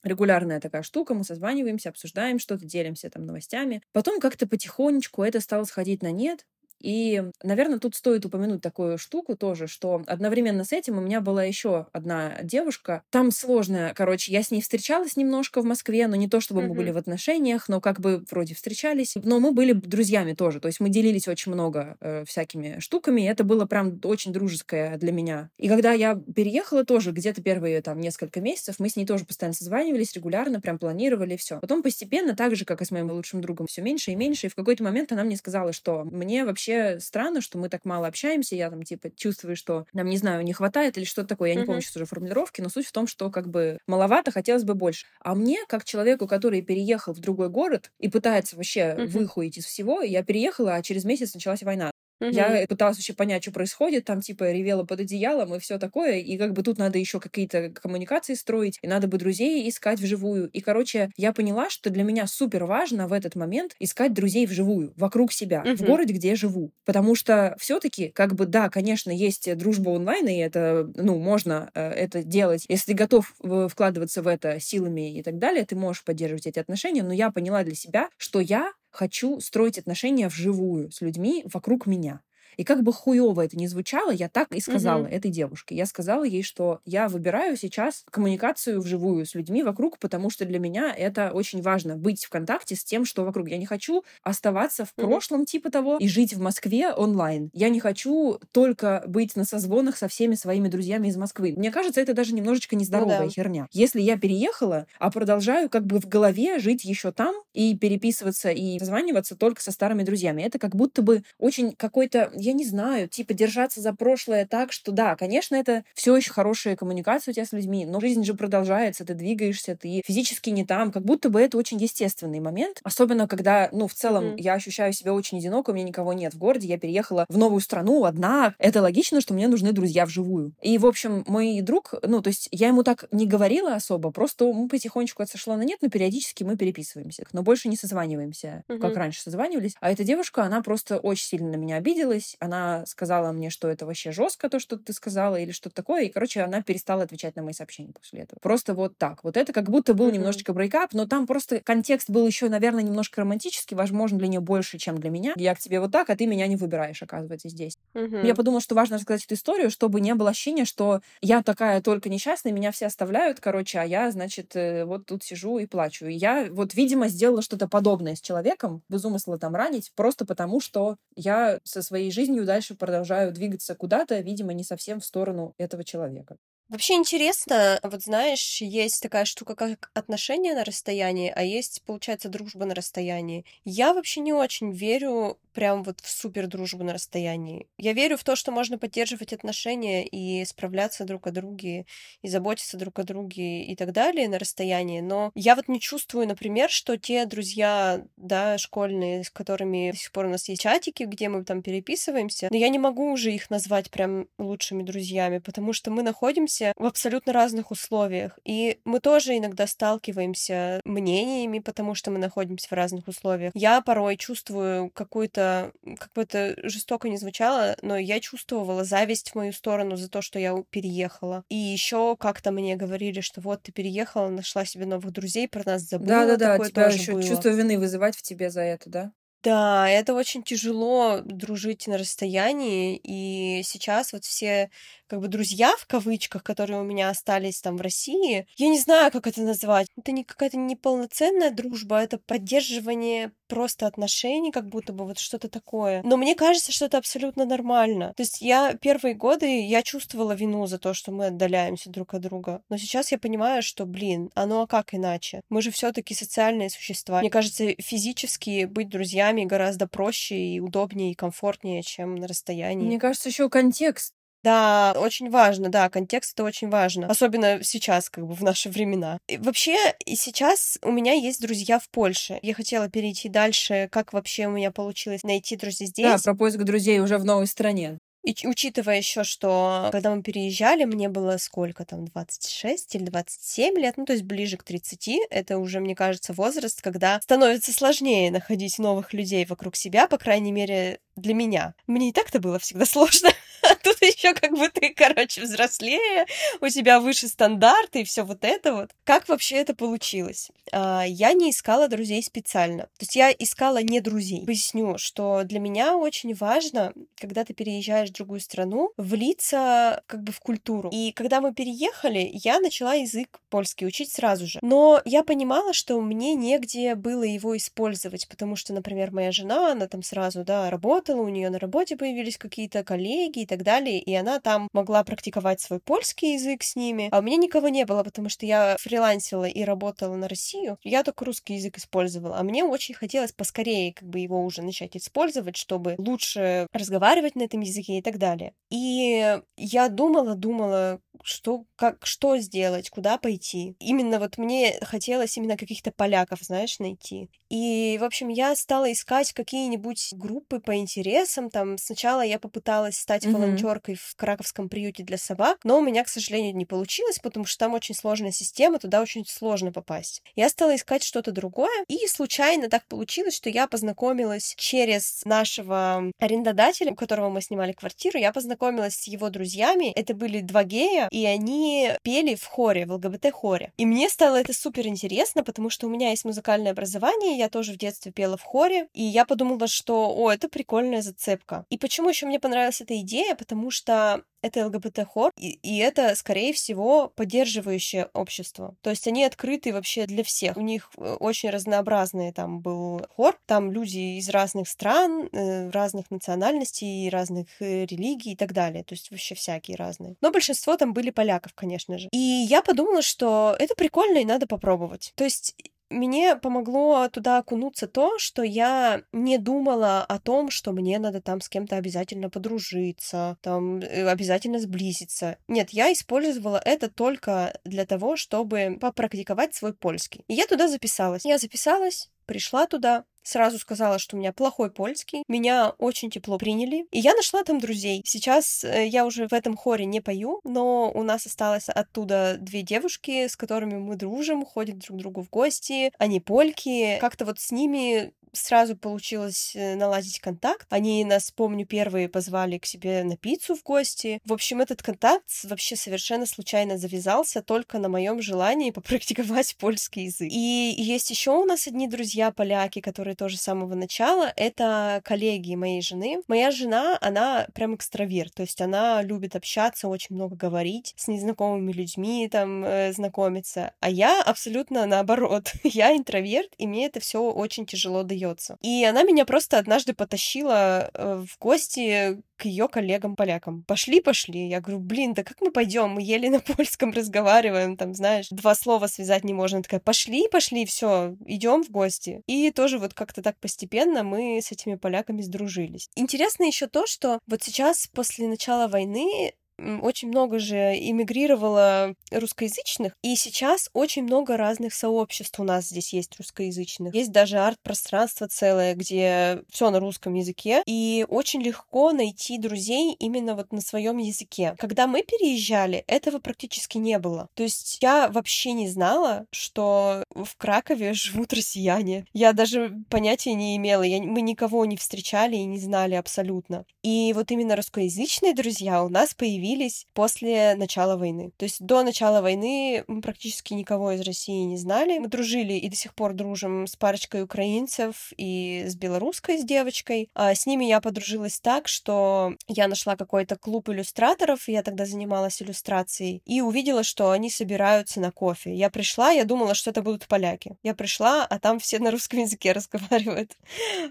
регулярная такая штука, мы созваниваемся, обсуждаем что-то, делимся там новостями. Потом как-то потихонечку это стало сходить на нет, и, наверное, тут стоит упомянуть такую штуку тоже, что одновременно с этим у меня была еще одна девушка. Там сложная, короче, я с ней встречалась немножко в Москве, но не то, чтобы mm-hmm. мы были в отношениях, но как бы вроде встречались. Но мы были друзьями тоже, то есть мы делились очень много э, всякими штуками, это было прям очень дружеское для меня. И когда я переехала тоже, где-то первые там несколько месяцев, мы с ней тоже постоянно созванивались регулярно, прям планировали все. Потом постепенно, так же, как и с моим лучшим другом, все меньше и меньше, и в какой-то момент она мне сказала, что мне вообще вообще странно, что мы так мало общаемся, я там, типа, чувствую, что нам, не знаю, не хватает или что-то такое, я не помню сейчас уже формулировки, но суть в том, что как бы маловато, хотелось бы больше. А мне, как человеку, который переехал в другой город и пытается вообще выхуить из всего, я переехала, а через месяц началась война. Угу. Я пыталась вообще понять, что происходит, там типа ревела под одеялом и все такое, и как бы тут надо еще какие-то коммуникации строить, и надо бы друзей искать вживую. И, короче, я поняла, что для меня супер важно в этот момент искать друзей вживую, вокруг себя, угу. в городе, где я живу. Потому что все-таки, как бы, да, конечно, есть дружба онлайн, и это, ну, можно э, это делать. Если ты готов вкладываться в это силами и так далее, ты можешь поддерживать эти отношения, но я поняла для себя, что я хочу строить отношения вживую с людьми вокруг меня. И как бы хуево это ни звучало, я так и сказала угу. этой девушке. Я сказала ей, что я выбираю сейчас коммуникацию вживую с людьми вокруг, потому что для меня это очень важно быть в контакте с тем, что вокруг. Я не хочу оставаться в угу. прошлом типа того и жить в Москве онлайн. Я не хочу только быть на созвонах со всеми своими друзьями из Москвы. Мне кажется, это даже немножечко нездоровая ну, да. херня. Если я переехала, а продолжаю как бы в голове жить еще там и переписываться и созваниваться только со старыми друзьями, это как будто бы очень какой-то я не знаю, типа держаться за прошлое так, что да, конечно, это все еще хорошая коммуникация у тебя с людьми, но жизнь же продолжается, ты двигаешься, ты физически не там, как будто бы это очень естественный момент, особенно когда, ну, в целом mm-hmm. я ощущаю себя очень одиноко, у меня никого нет в городе, я переехала в новую страну одна, это логично, что мне нужны друзья вживую. И, в общем, мой друг, ну, то есть я ему так не говорила особо, просто мы потихонечку это сошло на нет, но периодически мы переписываемся, но больше не созваниваемся, mm-hmm. как раньше созванивались. А эта девушка, она просто очень сильно на меня обиделась, она сказала мне, что это вообще жестко, то, что ты сказала, или что-то такое. И, короче, она перестала отвечать на мои сообщения после этого. Просто вот так. Вот это как будто был mm-hmm. немножечко брейкап, но там просто контекст был еще, наверное, немножко романтический, возможно, для нее больше, чем для меня. Я к тебе вот так, а ты меня не выбираешь, оказывается, здесь. Mm-hmm. Я подумала, что важно рассказать эту историю, чтобы не было ощущения, что я такая только несчастная, меня все оставляют, короче, а я, значит, э, вот тут сижу и плачу. И я вот, видимо, сделала что-то подобное с человеком, без умысла там ранить, просто потому что я со своей жизнью дальше дальше продолжаю двигаться куда-то, видимо, не совсем в сторону этого человека. Вообще интересно, вот знаешь, есть такая штука, как отношения на расстоянии, а есть, получается, дружба на расстоянии. Я вообще не очень верю прям вот в супер дружбу на расстоянии. Я верю в то, что можно поддерживать отношения и справляться друг о друге, и заботиться друг о друге и так далее на расстоянии, но я вот не чувствую, например, что те друзья, да, школьные, с которыми до сих пор у нас есть чатики, где мы там переписываемся, но я не могу уже их назвать прям лучшими друзьями, потому что мы находимся находимся в абсолютно разных условиях. И мы тоже иногда сталкиваемся мнениями, потому что мы находимся в разных условиях. Я порой чувствую какую-то, как бы это жестоко не звучало, но я чувствовала зависть в мою сторону за то, что я переехала. И еще как-то мне говорили, что вот ты переехала, нашла себе новых друзей, про нас забыла. Да-да-да, тебя еще было. чувство вины вызывать в тебе за это, да? Да, это очень тяжело дружить на расстоянии, и сейчас вот все как бы друзья в кавычках, которые у меня остались там в России, я не знаю, как это назвать. Это не какая-то неполноценная дружба, это поддерживание просто отношений, как будто бы вот что-то такое. Но мне кажется, что это абсолютно нормально. То есть я первые годы, я чувствовала вину за то, что мы отдаляемся друг от друга. Но сейчас я понимаю, что, блин, оно а как иначе? Мы же все таки социальные существа. Мне кажется, физически быть друзьями гораздо проще и удобнее и комфортнее, чем на расстоянии. Мне кажется, еще контекст да, очень важно, да, контекст это очень важно. Особенно сейчас, как бы в наши времена. И вообще, и сейчас у меня есть друзья в Польше. Я хотела перейти дальше, как вообще у меня получилось найти друзей здесь. Да, про поиск друзей уже в новой стране. И учитывая еще, что когда мы переезжали, мне было сколько там, 26 или 27 лет, ну то есть ближе к 30, это уже, мне кажется, возраст, когда становится сложнее находить новых людей вокруг себя, по крайней мере, для меня. Мне и так-то было всегда сложно. Тут еще как бы ты, короче, взрослее, у тебя выше стандарты и все вот это вот. Как вообще это получилось? А, я не искала друзей специально. То есть я искала не друзей. Поясню, что для меня очень важно, когда ты переезжаешь в другую страну, влиться как бы в культуру. И когда мы переехали, я начала язык польский учить сразу же. Но я понимала, что мне негде было его использовать, потому что, например, моя жена, она там сразу, да, работала, у нее на работе появились какие-то коллеги так далее, и она там могла практиковать свой польский язык с ними. А у меня никого не было, потому что я фрилансила и работала на Россию. Я только русский язык использовала. А мне очень хотелось поскорее как бы его уже начать использовать, чтобы лучше разговаривать на этом языке и так далее. И я думала, думала, что, как, что сделать, куда пойти. Именно вот мне хотелось именно каких-то поляков, знаешь, найти. И, в общем, я стала искать какие-нибудь группы по интересам. Там сначала я попыталась стать mm-hmm. волонтеркой в Краковском приюте для собак, но у меня, к сожалению, не получилось, потому что там очень сложная система, туда очень сложно попасть. Я стала искать что-то другое, и случайно так получилось, что я познакомилась через нашего арендодателя, у которого мы снимали квартиру, я познакомилась с его друзьями. Это были два гея, и они пели в хоре, в ЛГБТ-хоре. И мне стало это супер интересно, потому что у меня есть музыкальное образование, я тоже в детстве пела в хоре, и я подумала, что, о, это прикольная зацепка. И почему еще мне понравилась эта идея? Потому что это ЛГБТ-хор, и, и это, скорее всего, поддерживающее общество. То есть они открыты вообще для всех. У них э, очень разнообразный там был хор. Там люди из разных стран, э, разных национальностей, разных э, религий и так далее. То есть вообще всякие разные. Но большинство там были поляков, конечно же. И я подумала, что это прикольно и надо попробовать. То есть мне помогло туда окунуться то, что я не думала о том, что мне надо там с кем-то обязательно подружиться, там э, обязательно сблизиться. Нет, я использовала это только для того, чтобы попрактиковать свой польский. И я туда записалась. Я записалась, пришла туда, сразу сказала, что у меня плохой польский. Меня очень тепло приняли. И я нашла там друзей. Сейчас э, я уже в этом хоре не пою, но у нас осталось оттуда две девушки, с которыми мы дружим, ходим друг к другу в гости. Они польки. Как-то вот с ними сразу получилось э, наладить контакт. Они нас, помню, первые позвали к себе на пиццу в гости. В общем, этот контакт вообще совершенно случайно завязался только на моем желании попрактиковать польский язык. И есть еще у нас одни друзья поляки, которые тоже с самого начала. Это коллеги моей жены. Моя жена, она прям экстраверт, то есть она любит общаться, очень много говорить, с незнакомыми людьми там э, знакомиться. А я абсолютно наоборот. я интроверт, и мне это все очень тяжело дается остается. И она меня просто однажды потащила э, в гости к ее коллегам-полякам. Пошли, пошли. Я говорю, блин, да как мы пойдем? Мы еле на польском разговариваем, там, знаешь, два слова связать не. Она такая, пошли, пошли, все, идем в гости. И тоже вот как-то так постепенно мы с этими поляками сдружились. Интересно еще то, что вот сейчас, после начала войны, очень много же иммигрировало русскоязычных, и сейчас очень много разных сообществ у нас здесь есть русскоязычных. Есть даже арт-пространство целое, где все на русском языке, и очень легко найти друзей именно вот на своем языке. Когда мы переезжали, этого практически не было. То есть я вообще не знала, что в Кракове живут россияне. Я даже понятия не имела, я, мы никого не встречали и не знали абсолютно. И вот именно русскоязычные друзья у нас появились появились после начала войны. То есть до начала войны мы практически никого из России не знали. Мы дружили и до сих пор дружим с парочкой украинцев и с белорусской, с девочкой. А с ними я подружилась так, что я нашла какой-то клуб иллюстраторов, я тогда занималась иллюстрацией, и увидела, что они собираются на кофе. Я пришла, я думала, что это будут поляки. Я пришла, а там все на русском языке разговаривают.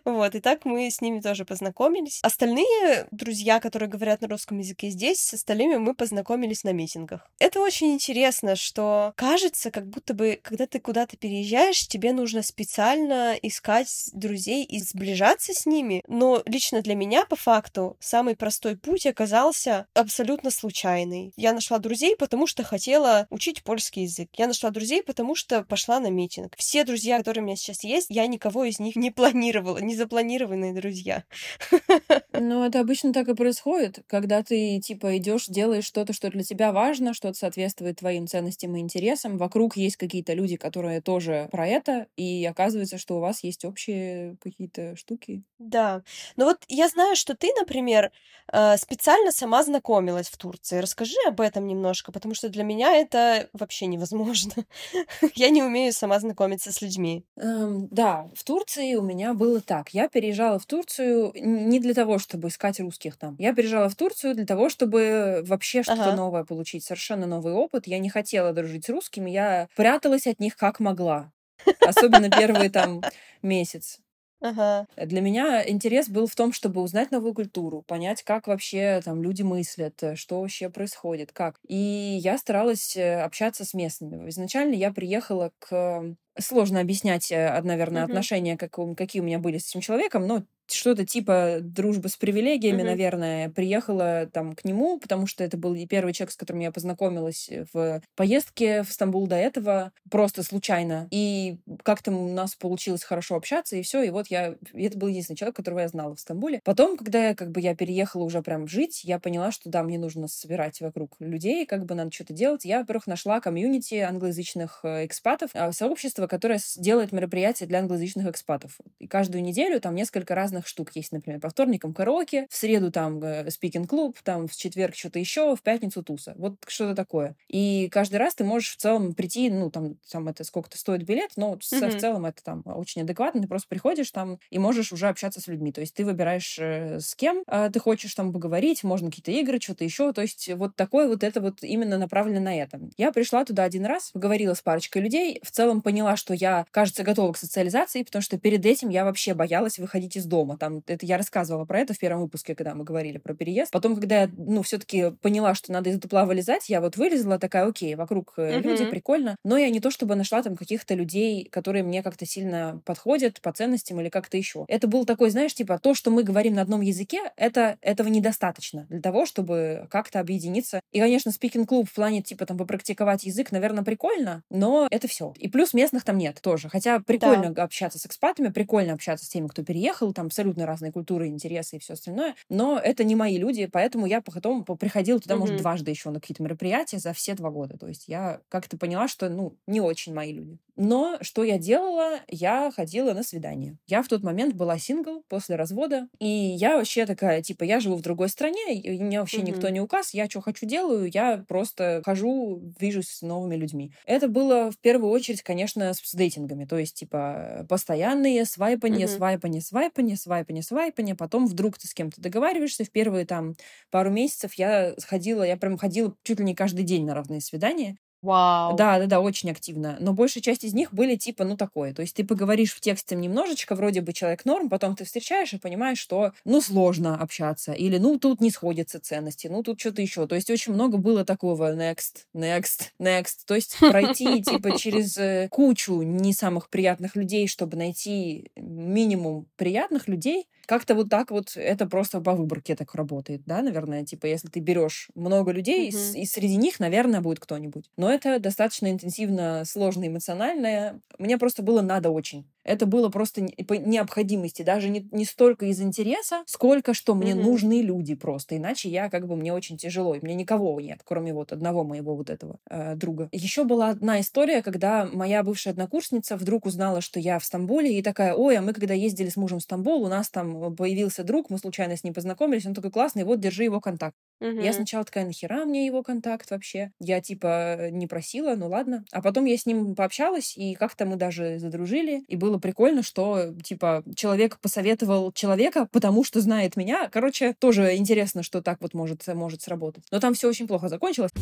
Вот, и так мы с ними тоже познакомились. Остальные друзья, которые говорят на русском языке здесь, остальными мы познакомились на митингах. Это очень интересно, что кажется, как будто бы, когда ты куда-то переезжаешь, тебе нужно специально искать друзей и сближаться с ними. Но лично для меня, по факту, самый простой путь оказался абсолютно случайный. Я нашла друзей, потому что хотела учить польский язык. Я нашла друзей, потому что пошла на митинг. Все друзья, которые у меня сейчас есть, я никого из них не планировала, не запланированные друзья. Ну, это обычно так и происходит, когда ты, типа, идешь идешь, делаешь что-то, что для тебя важно, что-то соответствует твоим ценностям и интересам. Вокруг есть какие-то люди, которые тоже про это, и оказывается, что у вас есть общие какие-то штуки. Да. Ну вот я знаю, что ты, например, э, специально сама знакомилась в Турции. Расскажи об этом немножко, потому что для меня это вообще невозможно. Я не умею сама знакомиться с людьми. Эм, да, в Турции у меня было так. Я переезжала в Турцию не для того, чтобы искать русских там. Я переезжала в Турцию для того, чтобы вообще что-то ага. новое получить, совершенно новый опыт. Я не хотела дружить с русскими, я пряталась от них как могла. Особенно первый там месяц. Ага. Для меня интерес был в том, чтобы узнать новую культуру, понять, как вообще там люди мыслят, э, что вообще происходит, как. И я старалась э, общаться с местными. Изначально я приехала к сложно объяснять, э, наверное, Мгм. отношения, как, какие у меня были с этим человеком, но что-то типа дружбы с привилегиями, Мгм. наверное, приехала там к нему, потому что это был первый человек, с которым я познакомилась в поездке в Стамбул до этого, просто случайно. И как-то у нас получилось хорошо общаться, и все. И вот я... и это был единственный человек, которого я знала в Стамбуле. Потом, когда я как бы я переехала уже прям жить, я поняла, что да, мне нужно собирать вокруг людей, как бы надо что-то делать. Я, во-первых, нашла комьюнити англоязычных э, экспатов, а, сообщество, которое делает мероприятия для англоязычных экспатов. И каждую неделю там несколько разных штук есть, например, по вторникам караоке, в среду там спикинг-клуб, там в четверг что-то еще, в пятницу туса. Вот что-то такое. И каждый раз ты можешь в целом прийти, ну, там, там это сколько-то стоит билет, но mm-hmm. в целом это там очень адекватно. Ты просто приходишь там и можешь уже общаться с людьми. То есть ты выбираешь, э, с кем э, ты хочешь там поговорить, можно какие-то игры, что-то еще. То есть вот такое вот это вот именно направлено на это. Я пришла туда один раз, поговорила с парочкой людей, в целом поняла, что я, кажется, готова к социализации, потому что перед этим я вообще боялась выходить из дома. Там, это я рассказывала про это в первом выпуске, когда мы говорили про переезд. Потом, когда я, ну, все-таки поняла, что надо из дупла вылезать, я вот вылезла, такая, окей, вокруг uh-huh. люди, прикольно. Но я не то чтобы нашла там каких-то людей, которые мне как-то сильно подходят по ценностям или как-то еще. Это был такой, знаешь, типа, то, что мы говорим на одном языке, это, этого недостаточно для того, чтобы как-то объединиться. И, конечно, спикинг-клуб в плане, типа, там, попрактиковать язык, наверное, прикольно, но это все. И плюс местных там нет тоже. Хотя прикольно да. общаться с экспатами, прикольно общаться с теми, кто переехал, там абсолютно разные культуры, интересы и все остальное. Но это не мои люди, поэтому я потом приходила туда, mm-hmm. может, дважды еще на какие-то мероприятия за все два года. То есть я как-то поняла, что, ну, не очень мои люди. Но что я делала? Я ходила на свидание. Я в тот момент была сингл после развода, и я вообще такая, типа, я живу в другой стране, и меня вообще mm-hmm. никто не указ, я что хочу делаю, я просто хожу, вижусь с новыми людьми. Это было в первую очередь, конечно, с, дейтингами, то есть, типа, постоянные свайпания, mm-hmm. свайпания, свайпания, свайпания, свайпания, потом вдруг ты с кем-то договариваешься, в первые там пару месяцев я ходила, я прям ходила чуть ли не каждый день на разные свидания, Вау. Да, да, да, очень активно. Но большая часть из них были типа, ну, такое. То есть ты поговоришь в тексте немножечко, вроде бы человек норм, потом ты встречаешь и понимаешь, что, ну, сложно общаться. Или, ну, тут не сходятся ценности, ну, тут что-то еще. То есть очень много было такого next, next, next. То есть пройти, типа, через э, кучу не самых приятных людей, чтобы найти минимум приятных людей, как-то вот так вот это просто по выборке так работает, да, наверное, типа если ты берешь много людей, Мгм. и среди них, наверное, будет кто-нибудь. Но это достаточно интенсивно, сложно, эмоциональное. Мне просто было надо очень. Это было просто по необходимости, даже не, не столько из интереса, сколько что мне Мгм. нужны люди просто. Иначе я как бы мне очень тяжело, и мне никого нет, кроме вот одного моего вот этого э, друга. Еще была одна история, когда моя бывшая однокурсница вдруг узнала, что я в Стамбуле, и такая, ой, а мы когда ездили с мужем в Стамбул, у нас там появился друг, мы случайно с ним познакомились, он такой классный, вот, держи его контакт. Я Мгм. сначала такая, нахера мне его контакт вообще? Я типа не просила, ну ладно. А потом я с ним пообщалась, и как-то мы даже задружили. И было прикольно, что типа человек посоветовал человека, потому что знает меня. Короче, тоже интересно, что так вот может, может сработать. Но там все очень плохо закончилось.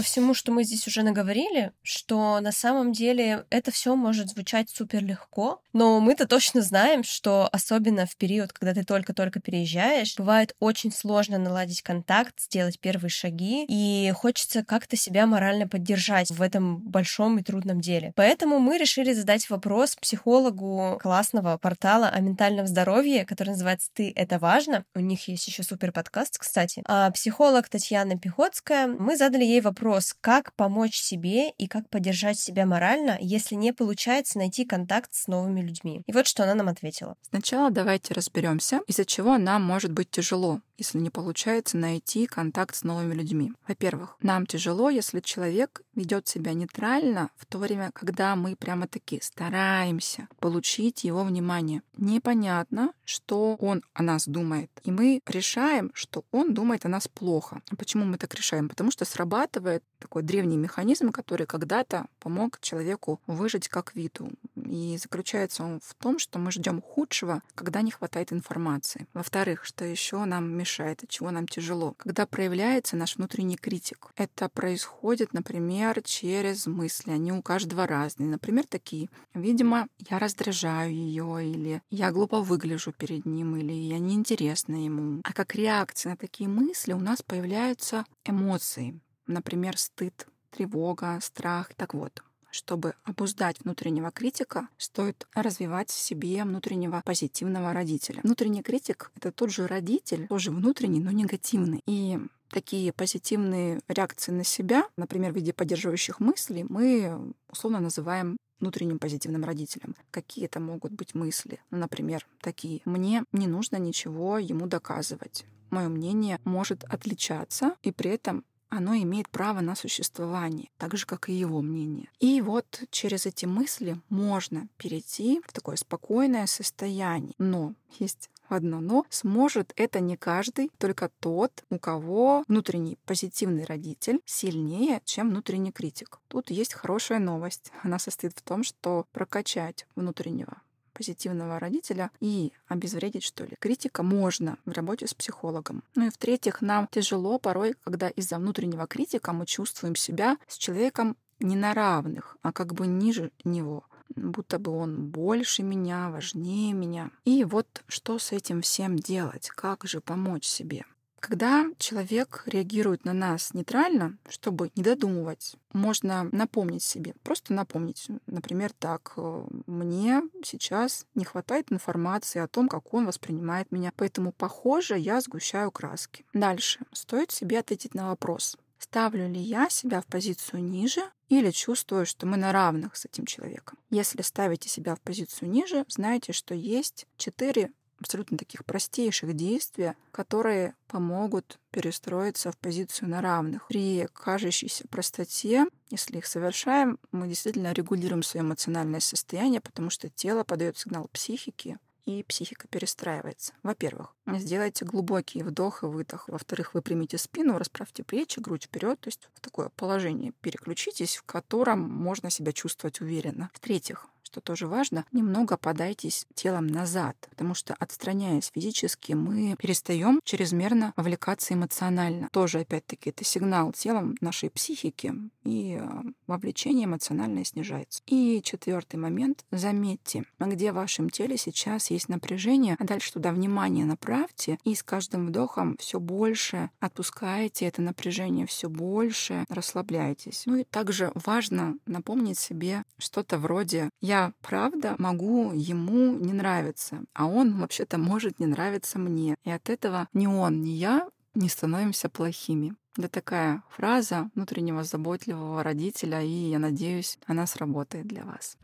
Ко всему, что мы здесь уже наговорили, что на самом деле это все может звучать супер легко, но мы-то точно знаем, что особенно в период, когда ты только-только переезжаешь, бывает очень сложно наладить контакт, сделать первые шаги, и хочется как-то себя морально поддержать в этом большом и трудном деле. Поэтому мы решили задать вопрос психологу классного портала о ментальном здоровье, который называется «Ты — это важно». У них есть еще супер подкаст, кстати. А психолог Татьяна Пехотская, мы задали ей вопрос, как помочь себе и как поддержать себя морально, если не получается найти контакт с новыми людьми. И вот что она нам ответила. Сначала давайте разберемся, из-за чего нам может быть тяжело, если не получается найти контакт с новыми людьми. Во-первых, нам тяжело, если человек ведет себя нейтрально в то время, когда мы прямо-таки стараемся получить его внимание. Непонятно, что он о нас думает. И мы решаем, что он думает о нас плохо. А почему мы так решаем? Потому что срабатывает такой древний механизм, который когда-то помог человеку выжить как виду. И заключается он в том, что мы ждем худшего, когда не хватает информации. Во-вторых, что еще нам мешает, от чего нам тяжело? Когда проявляется наш внутренний критик. Это происходит, например, через мысли. Они у каждого разные. Например, такие. Видимо, я раздражаю ее, или я глупо выгляжу перед ним, или я неинтересна ему. А как реакция на такие мысли у нас появляются эмоции. Например, стыд, тревога, страх. Так вот, чтобы обуздать внутреннего критика, стоит развивать в себе внутреннего позитивного родителя. Внутренний критик — это тот же родитель, тоже внутренний, но негативный. И такие позитивные реакции на себя, например, в виде поддерживающих мыслей, мы условно называем внутренним позитивным родителем. Какие это могут быть мысли? Ну, например, такие. Мне не нужно ничего ему доказывать. Мое мнение может отличаться, и при этом оно имеет право на существование, так же, как и его мнение. И вот через эти мысли можно перейти в такое спокойное состояние. Но есть одно но, сможет это не каждый, только тот, у кого внутренний позитивный родитель сильнее, чем внутренний критик. Тут есть хорошая новость. Она состоит в том, что прокачать внутреннего позитивного родителя и обезвредить, что ли. Критика можно в работе с психологом. Ну и в-третьих, нам тяжело порой, когда из-за внутреннего критика мы чувствуем себя с человеком не на равных, а как бы ниже него будто бы он больше меня, важнее меня. И вот что с этим всем делать? Как же помочь себе? Когда человек реагирует на нас нейтрально, чтобы не додумывать, можно напомнить себе, просто напомнить, например, так, э, мне сейчас не хватает информации о том, как он воспринимает меня, поэтому, похоже, я сгущаю краски. Дальше. Стоит себе ответить на вопрос, ставлю ли я себя в позицию ниже или чувствую, что мы на равных с этим человеком. Если ставите себя в позицию ниже, знайте, что есть четыре абсолютно таких простейших действий, которые помогут перестроиться в позицию на равных. При кажущейся простоте, если их совершаем, мы действительно регулируем свое эмоциональное состояние, потому что тело подает сигнал психике, и психика перестраивается. Во-первых, сделайте глубокий вдох и выдох. Во-вторых, выпрямите спину, расправьте плечи, грудь вперед, то есть в такое положение переключитесь, в котором можно себя чувствовать уверенно. В-третьих, что тоже важно, немного подайтесь телом назад, потому что отстраняясь физически, мы перестаем чрезмерно вовлекаться эмоционально. Тоже, опять-таки, это сигнал телом нашей психики, и а, вовлечение эмоциональное снижается. И четвертый момент. Заметьте, где в вашем теле сейчас есть напряжение, а дальше туда внимание направьте, и с каждым вдохом все больше отпускаете это напряжение, все больше расслабляйтесь. Ну и также важно напомнить себе что-то вроде «я правда могу ему не нравиться, а он вообще-то может не нравиться мне. И от этого ни он, ни я не становимся плохими. Это такая фраза внутреннего заботливого родителя, и я надеюсь, она сработает для вас.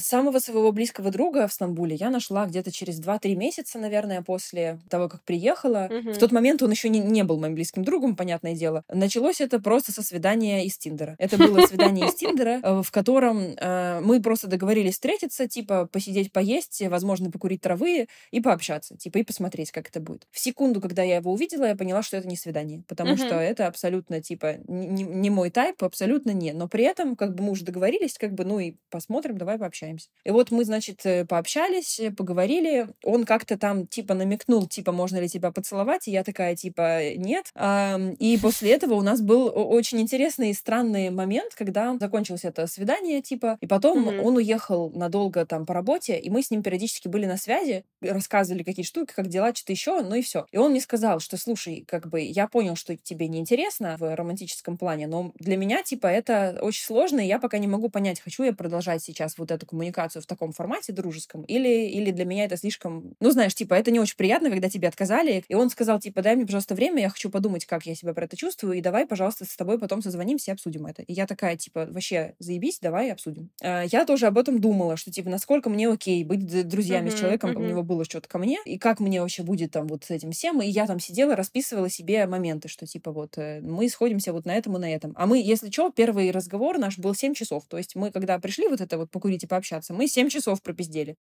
Самого своего близкого друга в Стамбуле я нашла где-то через 2-3 месяца, наверное, после того, как приехала. Мгм. В тот момент он еще не, не был моим близким другом, понятное дело. Началось это просто со свидания из Тиндера. Это было свидание из Тиндера, э, в котором э, мы просто договорились встретиться, типа посидеть, поесть, возможно, покурить травы и пообщаться, типа и посмотреть, как это будет. В секунду, когда я его увидела, я поняла, что это не свидание, потому что это абсолютно, типа, не, не- не мой тайп, абсолютно не. Но при этом, как бы мы уже договорились, как бы, ну и посмотрим, давай пообщаемся. И вот мы, значит, э, пообщались, э, поговорили. Он как-то там, типа, намекнул, типа, можно ли тебя поцеловать? И я такая, типа, нет. Ам, И после этого у нас был очень интересный и странный момент, когда закончилось это свидание, типа, и потом Мгм. он уехал надолго там по работе, и мы с ним периодически были на связи, рассказывали какие штуки, как дела, что-то еще, ну и все. И он мне сказал, что, слушай, как бы, я понял, что тебе неинтересно в романтическом плане, но для меня, типа, это очень сложно, и я пока не могу понять, хочу я продолжать сейчас вот эту коммуникацию в таком формате дружеском, или, или для меня это слишком... Ну, знаешь, типа, это не очень приятно, когда тебе отказали. И он сказал, типа, дай мне, пожалуйста, время, я хочу подумать, как я себя про это чувствую, и давай, пожалуйста, с тобой потом созвонимся и обсудим это. И я такая, типа, вообще, заебись, давай обсудим. А, Я тоже об этом думала, что, типа, насколько мне окей быть друзьями с Мгм, человеком, у мгм. него было что-то ко мне, и как мне вообще будет там вот с этим всем. И я там сидела, расписывала себе моменты, что, типа, вот, э, мы сходимся вот на этом и на этом. А мы, если что, первый разговор наш был 7 часов. То есть мы, когда пришли вот это вот покурить и пообщаться, мы 7 часов пропиздели.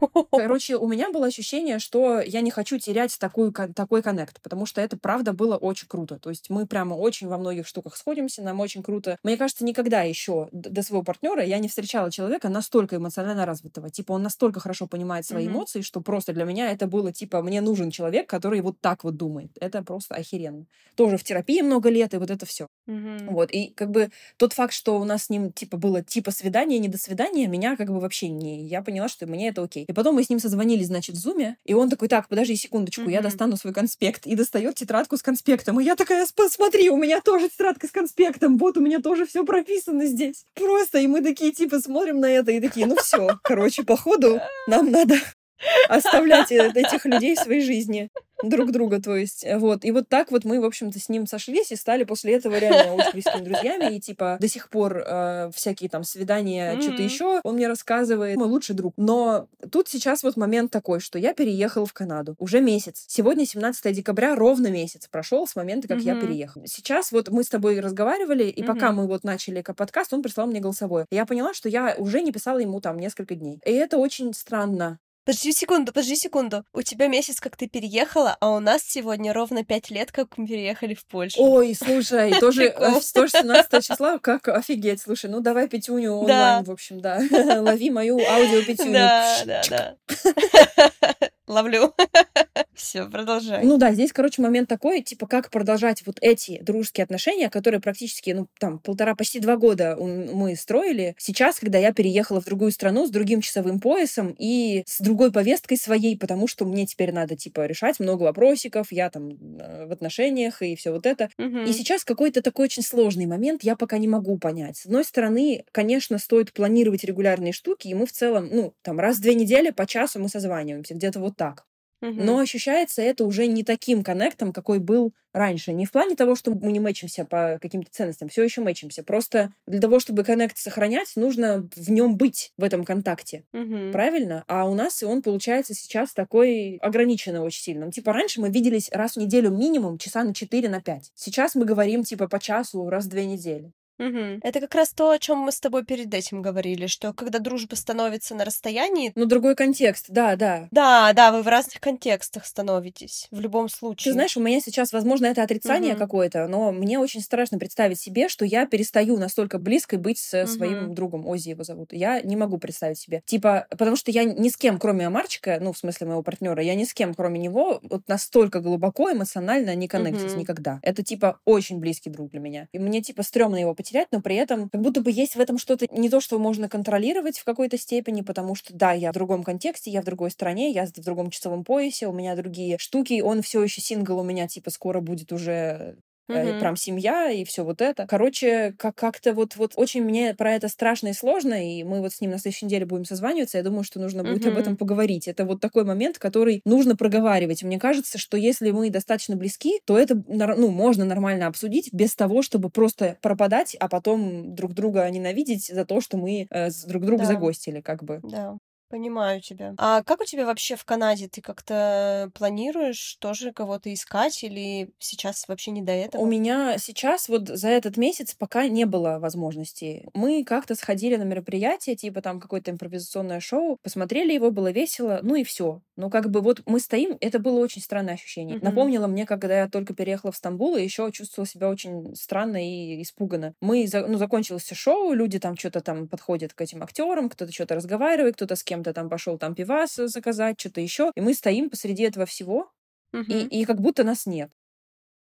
Короче, у меня было ощущение, что я не хочу терять такую, такой коннект, потому что это, правда, было очень круто. То есть мы прямо очень во многих штуках сходимся, нам очень круто. Мне кажется, никогда еще до своего партнера я не встречала человека настолько эмоционально развитого. Типа он настолько хорошо понимает свои mm-hmm. эмоции, что просто для меня это было, типа, мне нужен человек, который вот так вот думает. Это просто охеренно. Тоже в терапии много лет, и вот это все. Mm-hmm. Вот. И как бы тот факт, что у нас с ним, типа, было типа свидание, не до свидания, меня как бы вообще не... Я поняла, что мне это окей. И потом мы с ним созвонились, значит, в зуме, и он такой, так, подожди секундочку, mm-hmm. я достану свой конспект, и достает тетрадку с конспектом. И я такая, посмотри, у меня тоже тетрадка с конспектом, вот у меня тоже все прописано здесь. Просто, и мы такие, типа, смотрим на это и такие, ну все, короче, походу, нам надо оставлять э, этих людей в своей жизни друг друга, то есть, э, вот. И вот так вот мы, в общем-то, с ним сошлись и стали после этого реально очень близкими друзьями, и, типа, до сих пор э, всякие там свидания, mm-hmm. что-то еще, он мне рассказывает, мой лучший друг. Но тут сейчас вот момент такой, что я переехала в Канаду уже месяц. Сегодня 17 декабря, ровно месяц прошел с момента, как mm-hmm. я переехала. Сейчас вот мы с тобой разговаривали, и mm-hmm. пока мы вот начали подкаст, он прислал мне голосовое. Я поняла, что я уже не писала ему там несколько дней. И это очень странно, Подожди секунду, подожди секунду. У тебя месяц, как ты переехала, а у нас сегодня ровно пять лет, как мы переехали в Польшу. Ой, слушай, тоже, э, тоже 17 числа, как офигеть, слушай, ну давай пятюню онлайн, в общем, да. Лови мою аудио пятюню. Да, да, да. Ловлю. Все, продолжай. Ну да, здесь, короче, момент такой, типа, как продолжать вот эти дружеские отношения, которые практически, ну, там, полтора, почти два года мы строили. Сейчас, когда я переехала в другую страну с другим часовым поясом и с другой повесткой своей, потому что мне теперь надо, типа, решать много вопросиков, я там э, в отношениях и все вот это. Угу. И сейчас какой-то такой очень сложный момент, я пока не могу понять. С одной стороны, конечно, стоит планировать регулярные штуки, и мы в целом, ну, там, раз в две недели по часу мы созваниваемся, где-то вот так. Но ощущается это уже не таким коннектом, какой был раньше. Не в плане того, что мы не мэчимся по каким-то ценностям, все еще мэчимся. Просто для того, чтобы коннект сохранять, нужно в нем быть, в этом контакте. Угу. Правильно? А у нас и он получается сейчас такой ограниченный очень сильно. Ну, типа раньше мы виделись раз в неделю минимум, часа на 4 на 5. Сейчас мы говорим типа по часу раз в две недели. Угу. Это как раз то, о чем мы с тобой перед этим говорили, что когда дружба становится на расстоянии... Ну, другой контекст, да, да. Да, да, вы в разных контекстах становитесь, в любом случае. Ты знаешь, у меня сейчас, возможно, это отрицание угу. какое-то, но мне очень страшно представить себе, что я перестаю настолько близко быть со угу. своим другом, Ози его зовут. Я не могу представить себе. Типа, потому что я ни с кем, кроме Амарчика, ну, в смысле моего партнера, я ни с кем, кроме него, вот настолько глубоко эмоционально не коннектюсь угу. никогда. Это, типа, очень близкий друг для меня. И мне, типа, стрёмно его потерять, но при этом как будто бы есть в этом что-то не то, что можно контролировать в какой-то степени, потому что, да, я в другом контексте, я в другой стране, я в другом часовом поясе, у меня другие штуки, он все еще сингл, у меня, типа, скоро будет уже mm прям семья и все вот это. Короче, как- как-то вот, вот очень мне про это страшно и сложно, и мы вот с ним на следующей неделе будем созваниваться, я думаю, что нужно будет mm об этом поговорить. Это вот такой момент, который нужно проговаривать. Мне кажется, что если мы достаточно близки, то это, ну, можно нормально обсудить без того, чтобы просто пропадать, а потом друг друга ненавидеть за то, что мы э, друг друга да. загостили, как бы. Да. Понимаю тебя. А как у тебя вообще в Канаде? Ты как-то планируешь тоже кого-то искать или сейчас вообще не до этого? У меня сейчас вот за этот месяц пока не было возможности. Мы как-то сходили на мероприятие, типа там какое-то импровизационное шоу, посмотрели его, было весело, ну и все. Ну как бы вот мы стоим, это было очень странное ощущение. Mm-hmm. Напомнило мне, когда я только переехала в Стамбул, и еще чувствовала себя очень странно и испуганно. Мы, ну, закончилось шоу, люди там что-то там подходят к этим актерам, кто-то что-то разговаривает, кто-то с кем кем-то там пошел там пивас заказать, что-то еще, и мы стоим посреди этого всего, угу. и, и как будто нас нет.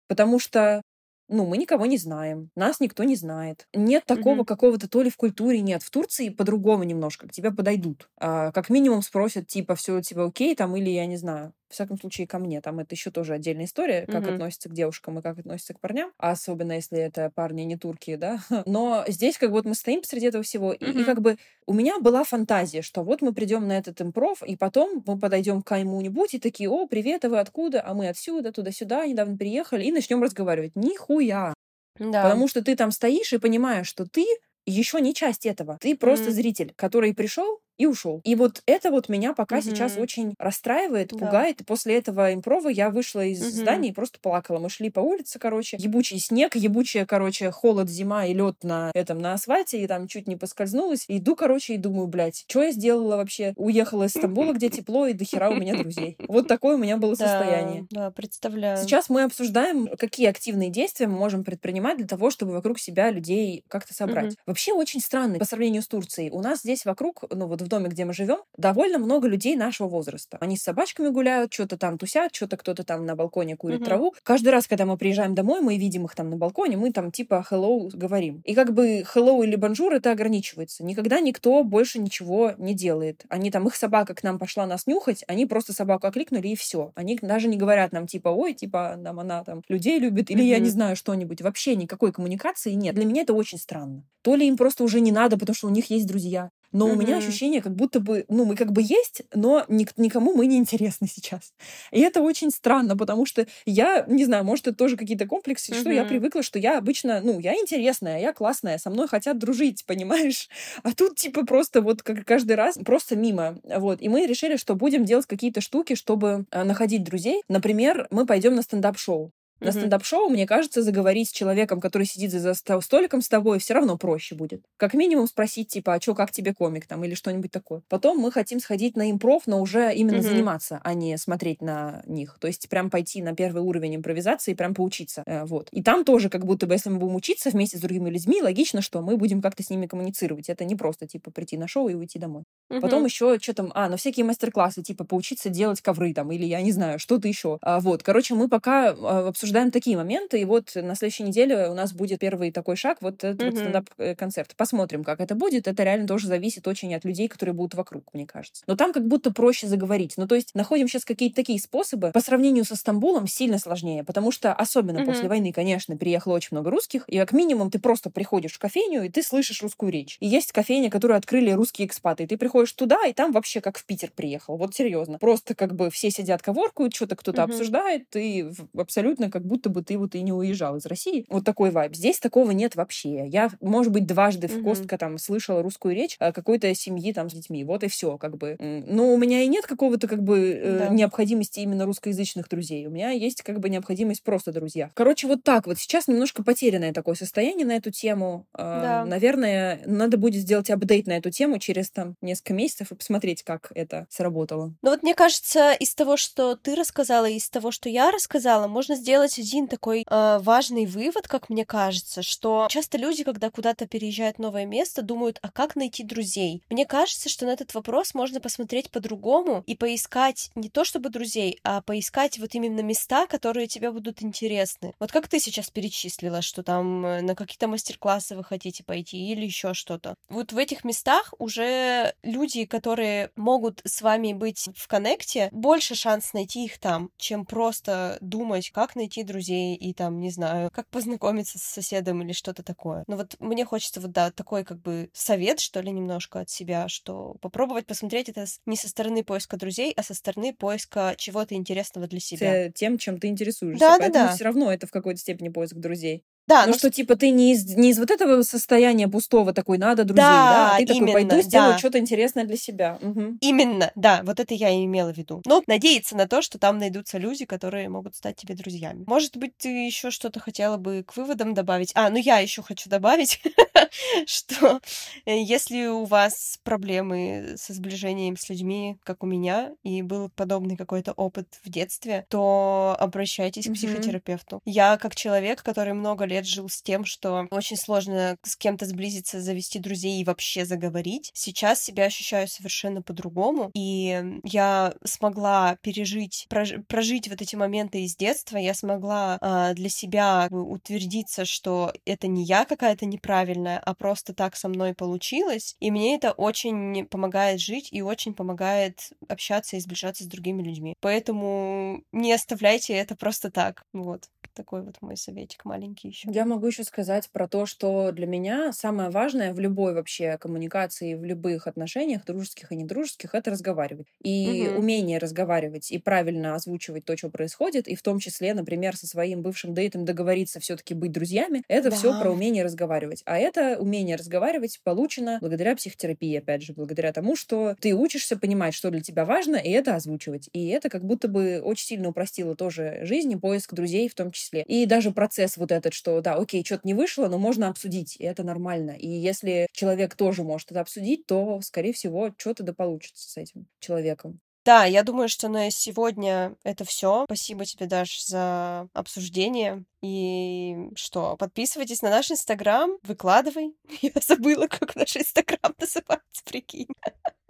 Потому что ну, мы никого не знаем, нас никто не знает. Нет такого mm-hmm. какого-то то ли в культуре нет. В Турции по-другому немножко, к тебе подойдут. А, как минимум спросят, типа, все у тебя окей, там, или, я не знаю, в всяком случае, ко мне. Там это еще тоже отдельная история, как mm-hmm. относятся к девушкам и как относятся к парням. А особенно, если это парни не турки, да. Но здесь как бы вот мы стоим посреди этого всего, mm-hmm. и, и как бы у меня была фантазия, что вот мы придем на этот импров, и потом мы подойдем к кому-нибудь и такие, о, привет, а вы откуда? А мы отсюда, туда-сюда, недавно приехали, и начнем разговаривать. Нихуя! Да. Потому что ты там стоишь и понимаешь, что ты еще не часть этого. Ты просто mm. зритель, который пришел, и ушел. И вот это вот меня пока угу. сейчас очень расстраивает, да. пугает. И после этого импрова я вышла из угу. здания и просто плакала. Мы шли по улице, короче, ебучий снег, ебучая, короче, холод, зима и лед на этом, на асфальте, и там чуть не поскользнулась. Иду, короче, и думаю, блядь, что я сделала вообще? Уехала из Стамбула, где тепло, и дохера у меня друзей. Вот такое у меня было состояние. Да, представляю. Сейчас мы обсуждаем, какие активные действия мы можем предпринимать для того, чтобы вокруг себя людей как-то собрать. Вообще очень странно по сравнению с Турцией. У нас здесь вокруг, ну вот в доме, где мы живем, довольно много людей нашего возраста. Они с собачками гуляют, что-то там тусят, что-то кто-то там на балконе курит угу. траву. Каждый раз, когда мы приезжаем домой, мы видим их там на балконе, мы там типа hello говорим. И как бы hello или bonjour это ограничивается. Никогда никто больше ничего не делает. Они там, их собака к нам пошла нас нюхать, они просто собаку окликнули и все. Они даже не говорят нам типа, ой, типа, там она там людей любит, или mm я не знаю что-нибудь. Вообще никакой коммуникации нет. Для меня это очень странно. То ли им просто уже не надо, потому что у них есть друзья. Но mm-hmm. у меня ощущение, как будто бы, ну, мы как бы есть, но ник- никому мы не интересны сейчас. И это очень странно, потому что я, не знаю, может, это тоже какие-то комплексы, mm-hmm. что я привыкла, что я обычно, ну, я интересная, я классная, со мной хотят дружить, понимаешь? А тут, типа, просто вот как каждый раз, просто мимо. Вот. И мы решили, что будем делать какие-то штуки, чтобы э, находить друзей. Например, мы пойдем на стендап-шоу. На стендап-шоу, мне кажется, заговорить с человеком, который сидит за столиком с тобой, все равно проще будет. Как минимум спросить, типа, а что, как тебе комик там, или что-нибудь такое. Потом мы хотим сходить на импров, но уже именно mm-hmm. заниматься, а не смотреть на них. То есть прям пойти на первый уровень импровизации и прям поучиться. Э, вот. И там тоже, как будто бы, если мы будем учиться вместе с другими людьми, логично, что мы будем как-то с ними коммуницировать. Это не просто, типа, прийти на шоу и уйти домой. Mm-hmm. Потом еще что там, а, ну всякие мастер-классы, типа, поучиться делать ковры там, или я не знаю, что-то еще. А, вот. Короче, мы пока а, обсуждаем обсуждаем такие моменты, и вот на следующей неделе у нас будет первый такой шаг, вот этот mm-hmm. вот стендап-концерт. Посмотрим, как это будет. Это реально тоже зависит очень от людей, которые будут вокруг, мне кажется. Но там как будто проще заговорить. Ну, то есть находим сейчас какие-то такие способы. По сравнению со Стамбулом сильно сложнее, потому что особенно mm-hmm. после войны, конечно, переехало очень много русских, и как минимум ты просто приходишь в кофейню, и ты слышишь русскую речь. И есть кофейня, которую открыли русские экспаты, и ты приходишь туда, и там вообще как в Питер приехал. Вот серьезно. Просто как бы все сидят, коворкают, что-то кто-то mm-hmm. обсуждает, и абсолютно как будто бы ты вот и не уезжал из России. Вот такой вайб. Здесь такого нет вообще. Я, может быть, дважды в Костка там слышала русскую речь какой-то семьи там с детьми. Вот и все, как бы. Но у меня и нет какого-то как бы э, да. необходимости именно русскоязычных друзей. У меня есть как бы необходимость просто друзья. Короче, вот так вот. Сейчас немножко потерянное такое состояние на эту тему. А, да. Наверное, надо будет сделать апдейт на эту тему через там несколько месяцев и посмотреть, как это сработало. Ну вот мне кажется, из того, что ты рассказала, из того, что я рассказала, можно сделать один такой э, важный вывод, как мне кажется, что часто люди, когда куда-то переезжают в новое место, думают, а как найти друзей? Мне кажется, что на этот вопрос можно посмотреть по-другому и поискать не то чтобы друзей, а поискать вот именно места, которые тебе будут интересны. Вот как ты сейчас перечислила, что там э, на какие-то мастер-классы вы хотите пойти или еще что-то. Вот в этих местах уже люди, которые могут с вами быть в коннекте, больше шанс найти их там, чем просто думать, как найти друзей и там, не знаю, как познакомиться с соседом или что-то такое. Но вот мне хочется вот, да, такой как бы совет, что ли, немножко от себя, что попробовать посмотреть это не со стороны поиска друзей, а со стороны поиска чего-то интересного для себя. Тем, чем ты интересуешься. Да, Поэтому да, да. все равно это в какой-то степени поиск друзей. Да, ну, ну что, типа, ты не из, не из вот этого состояния пустого такой, надо друзей, да, да? А ты именно, такой, пойду сделаю да. что-то интересное для себя. Угу. Именно, да, вот это я и имела в виду. Но надеяться на то, что там найдутся люди, которые могут стать тебе друзьями. Может быть, ты еще что-то хотела бы к выводам добавить? А, ну я еще хочу добавить, что э, если у вас проблемы со сближением с людьми, как у меня, и был подобный какой-то опыт в детстве, то обращайтесь к психотерапевту. Я как человек, который много лет лет жил с тем, что очень сложно с кем-то сблизиться, завести друзей и вообще заговорить. Сейчас себя ощущаю совершенно по-другому, и я смогла пережить, прож- прожить вот эти моменты из детства, я смогла э, для себя утвердиться, что это не я какая-то неправильная, а просто так со мной получилось, и мне это очень помогает жить и очень помогает общаться и сближаться с другими людьми. Поэтому не оставляйте это просто так, вот такой вот мой советик маленький еще. Я могу еще сказать про то, что для меня самое важное в любой вообще коммуникации, в любых отношениях, дружеских и недружеских, это разговаривать. И угу. умение разговаривать и правильно озвучивать то, что происходит, и в том числе, например, со своим бывшим дейтом договориться все-таки быть друзьями, это да. все про умение разговаривать. А это умение разговаривать получено благодаря психотерапии, опять же, благодаря тому, что ты учишься понимать, что для тебя важно, и это озвучивать. И это как будто бы очень сильно упростило тоже жизнь и поиск друзей в том числе. И даже процесс вот этот, что да, окей, что-то не вышло, но можно обсудить, и это нормально. И если человек тоже может это обсудить, то, скорее всего, что-то да получится с этим человеком. Да, я думаю, что на сегодня это все. Спасибо тебе, Даш, за обсуждение. И что, подписывайтесь на наш Инстаграм, выкладывай. Я забыла, как наш Инстаграм называется, прикинь.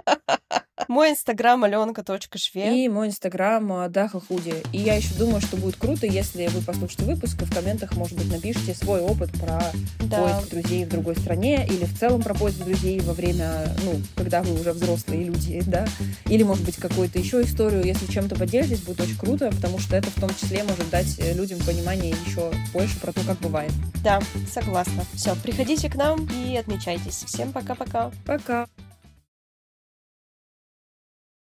Мой инстаграм аленка.шве. И мой инстаграм а, Даха Худи. И я еще думаю, что будет круто, если вы послушаете выпуск и в комментах, может быть, напишите свой опыт про да. поиск друзей в другой стране или в целом про поиск друзей во время, ну, когда вы уже взрослые люди, да. Или, может быть, какую-то еще историю. Если чем-то поделитесь, будет очень круто, потому что это в том числе может дать э, людям понимание еще больше про то, как бывает. Да, согласна. Все, приходите к нам и отмечайтесь. Всем пока-пока. Пока. -пока. пока.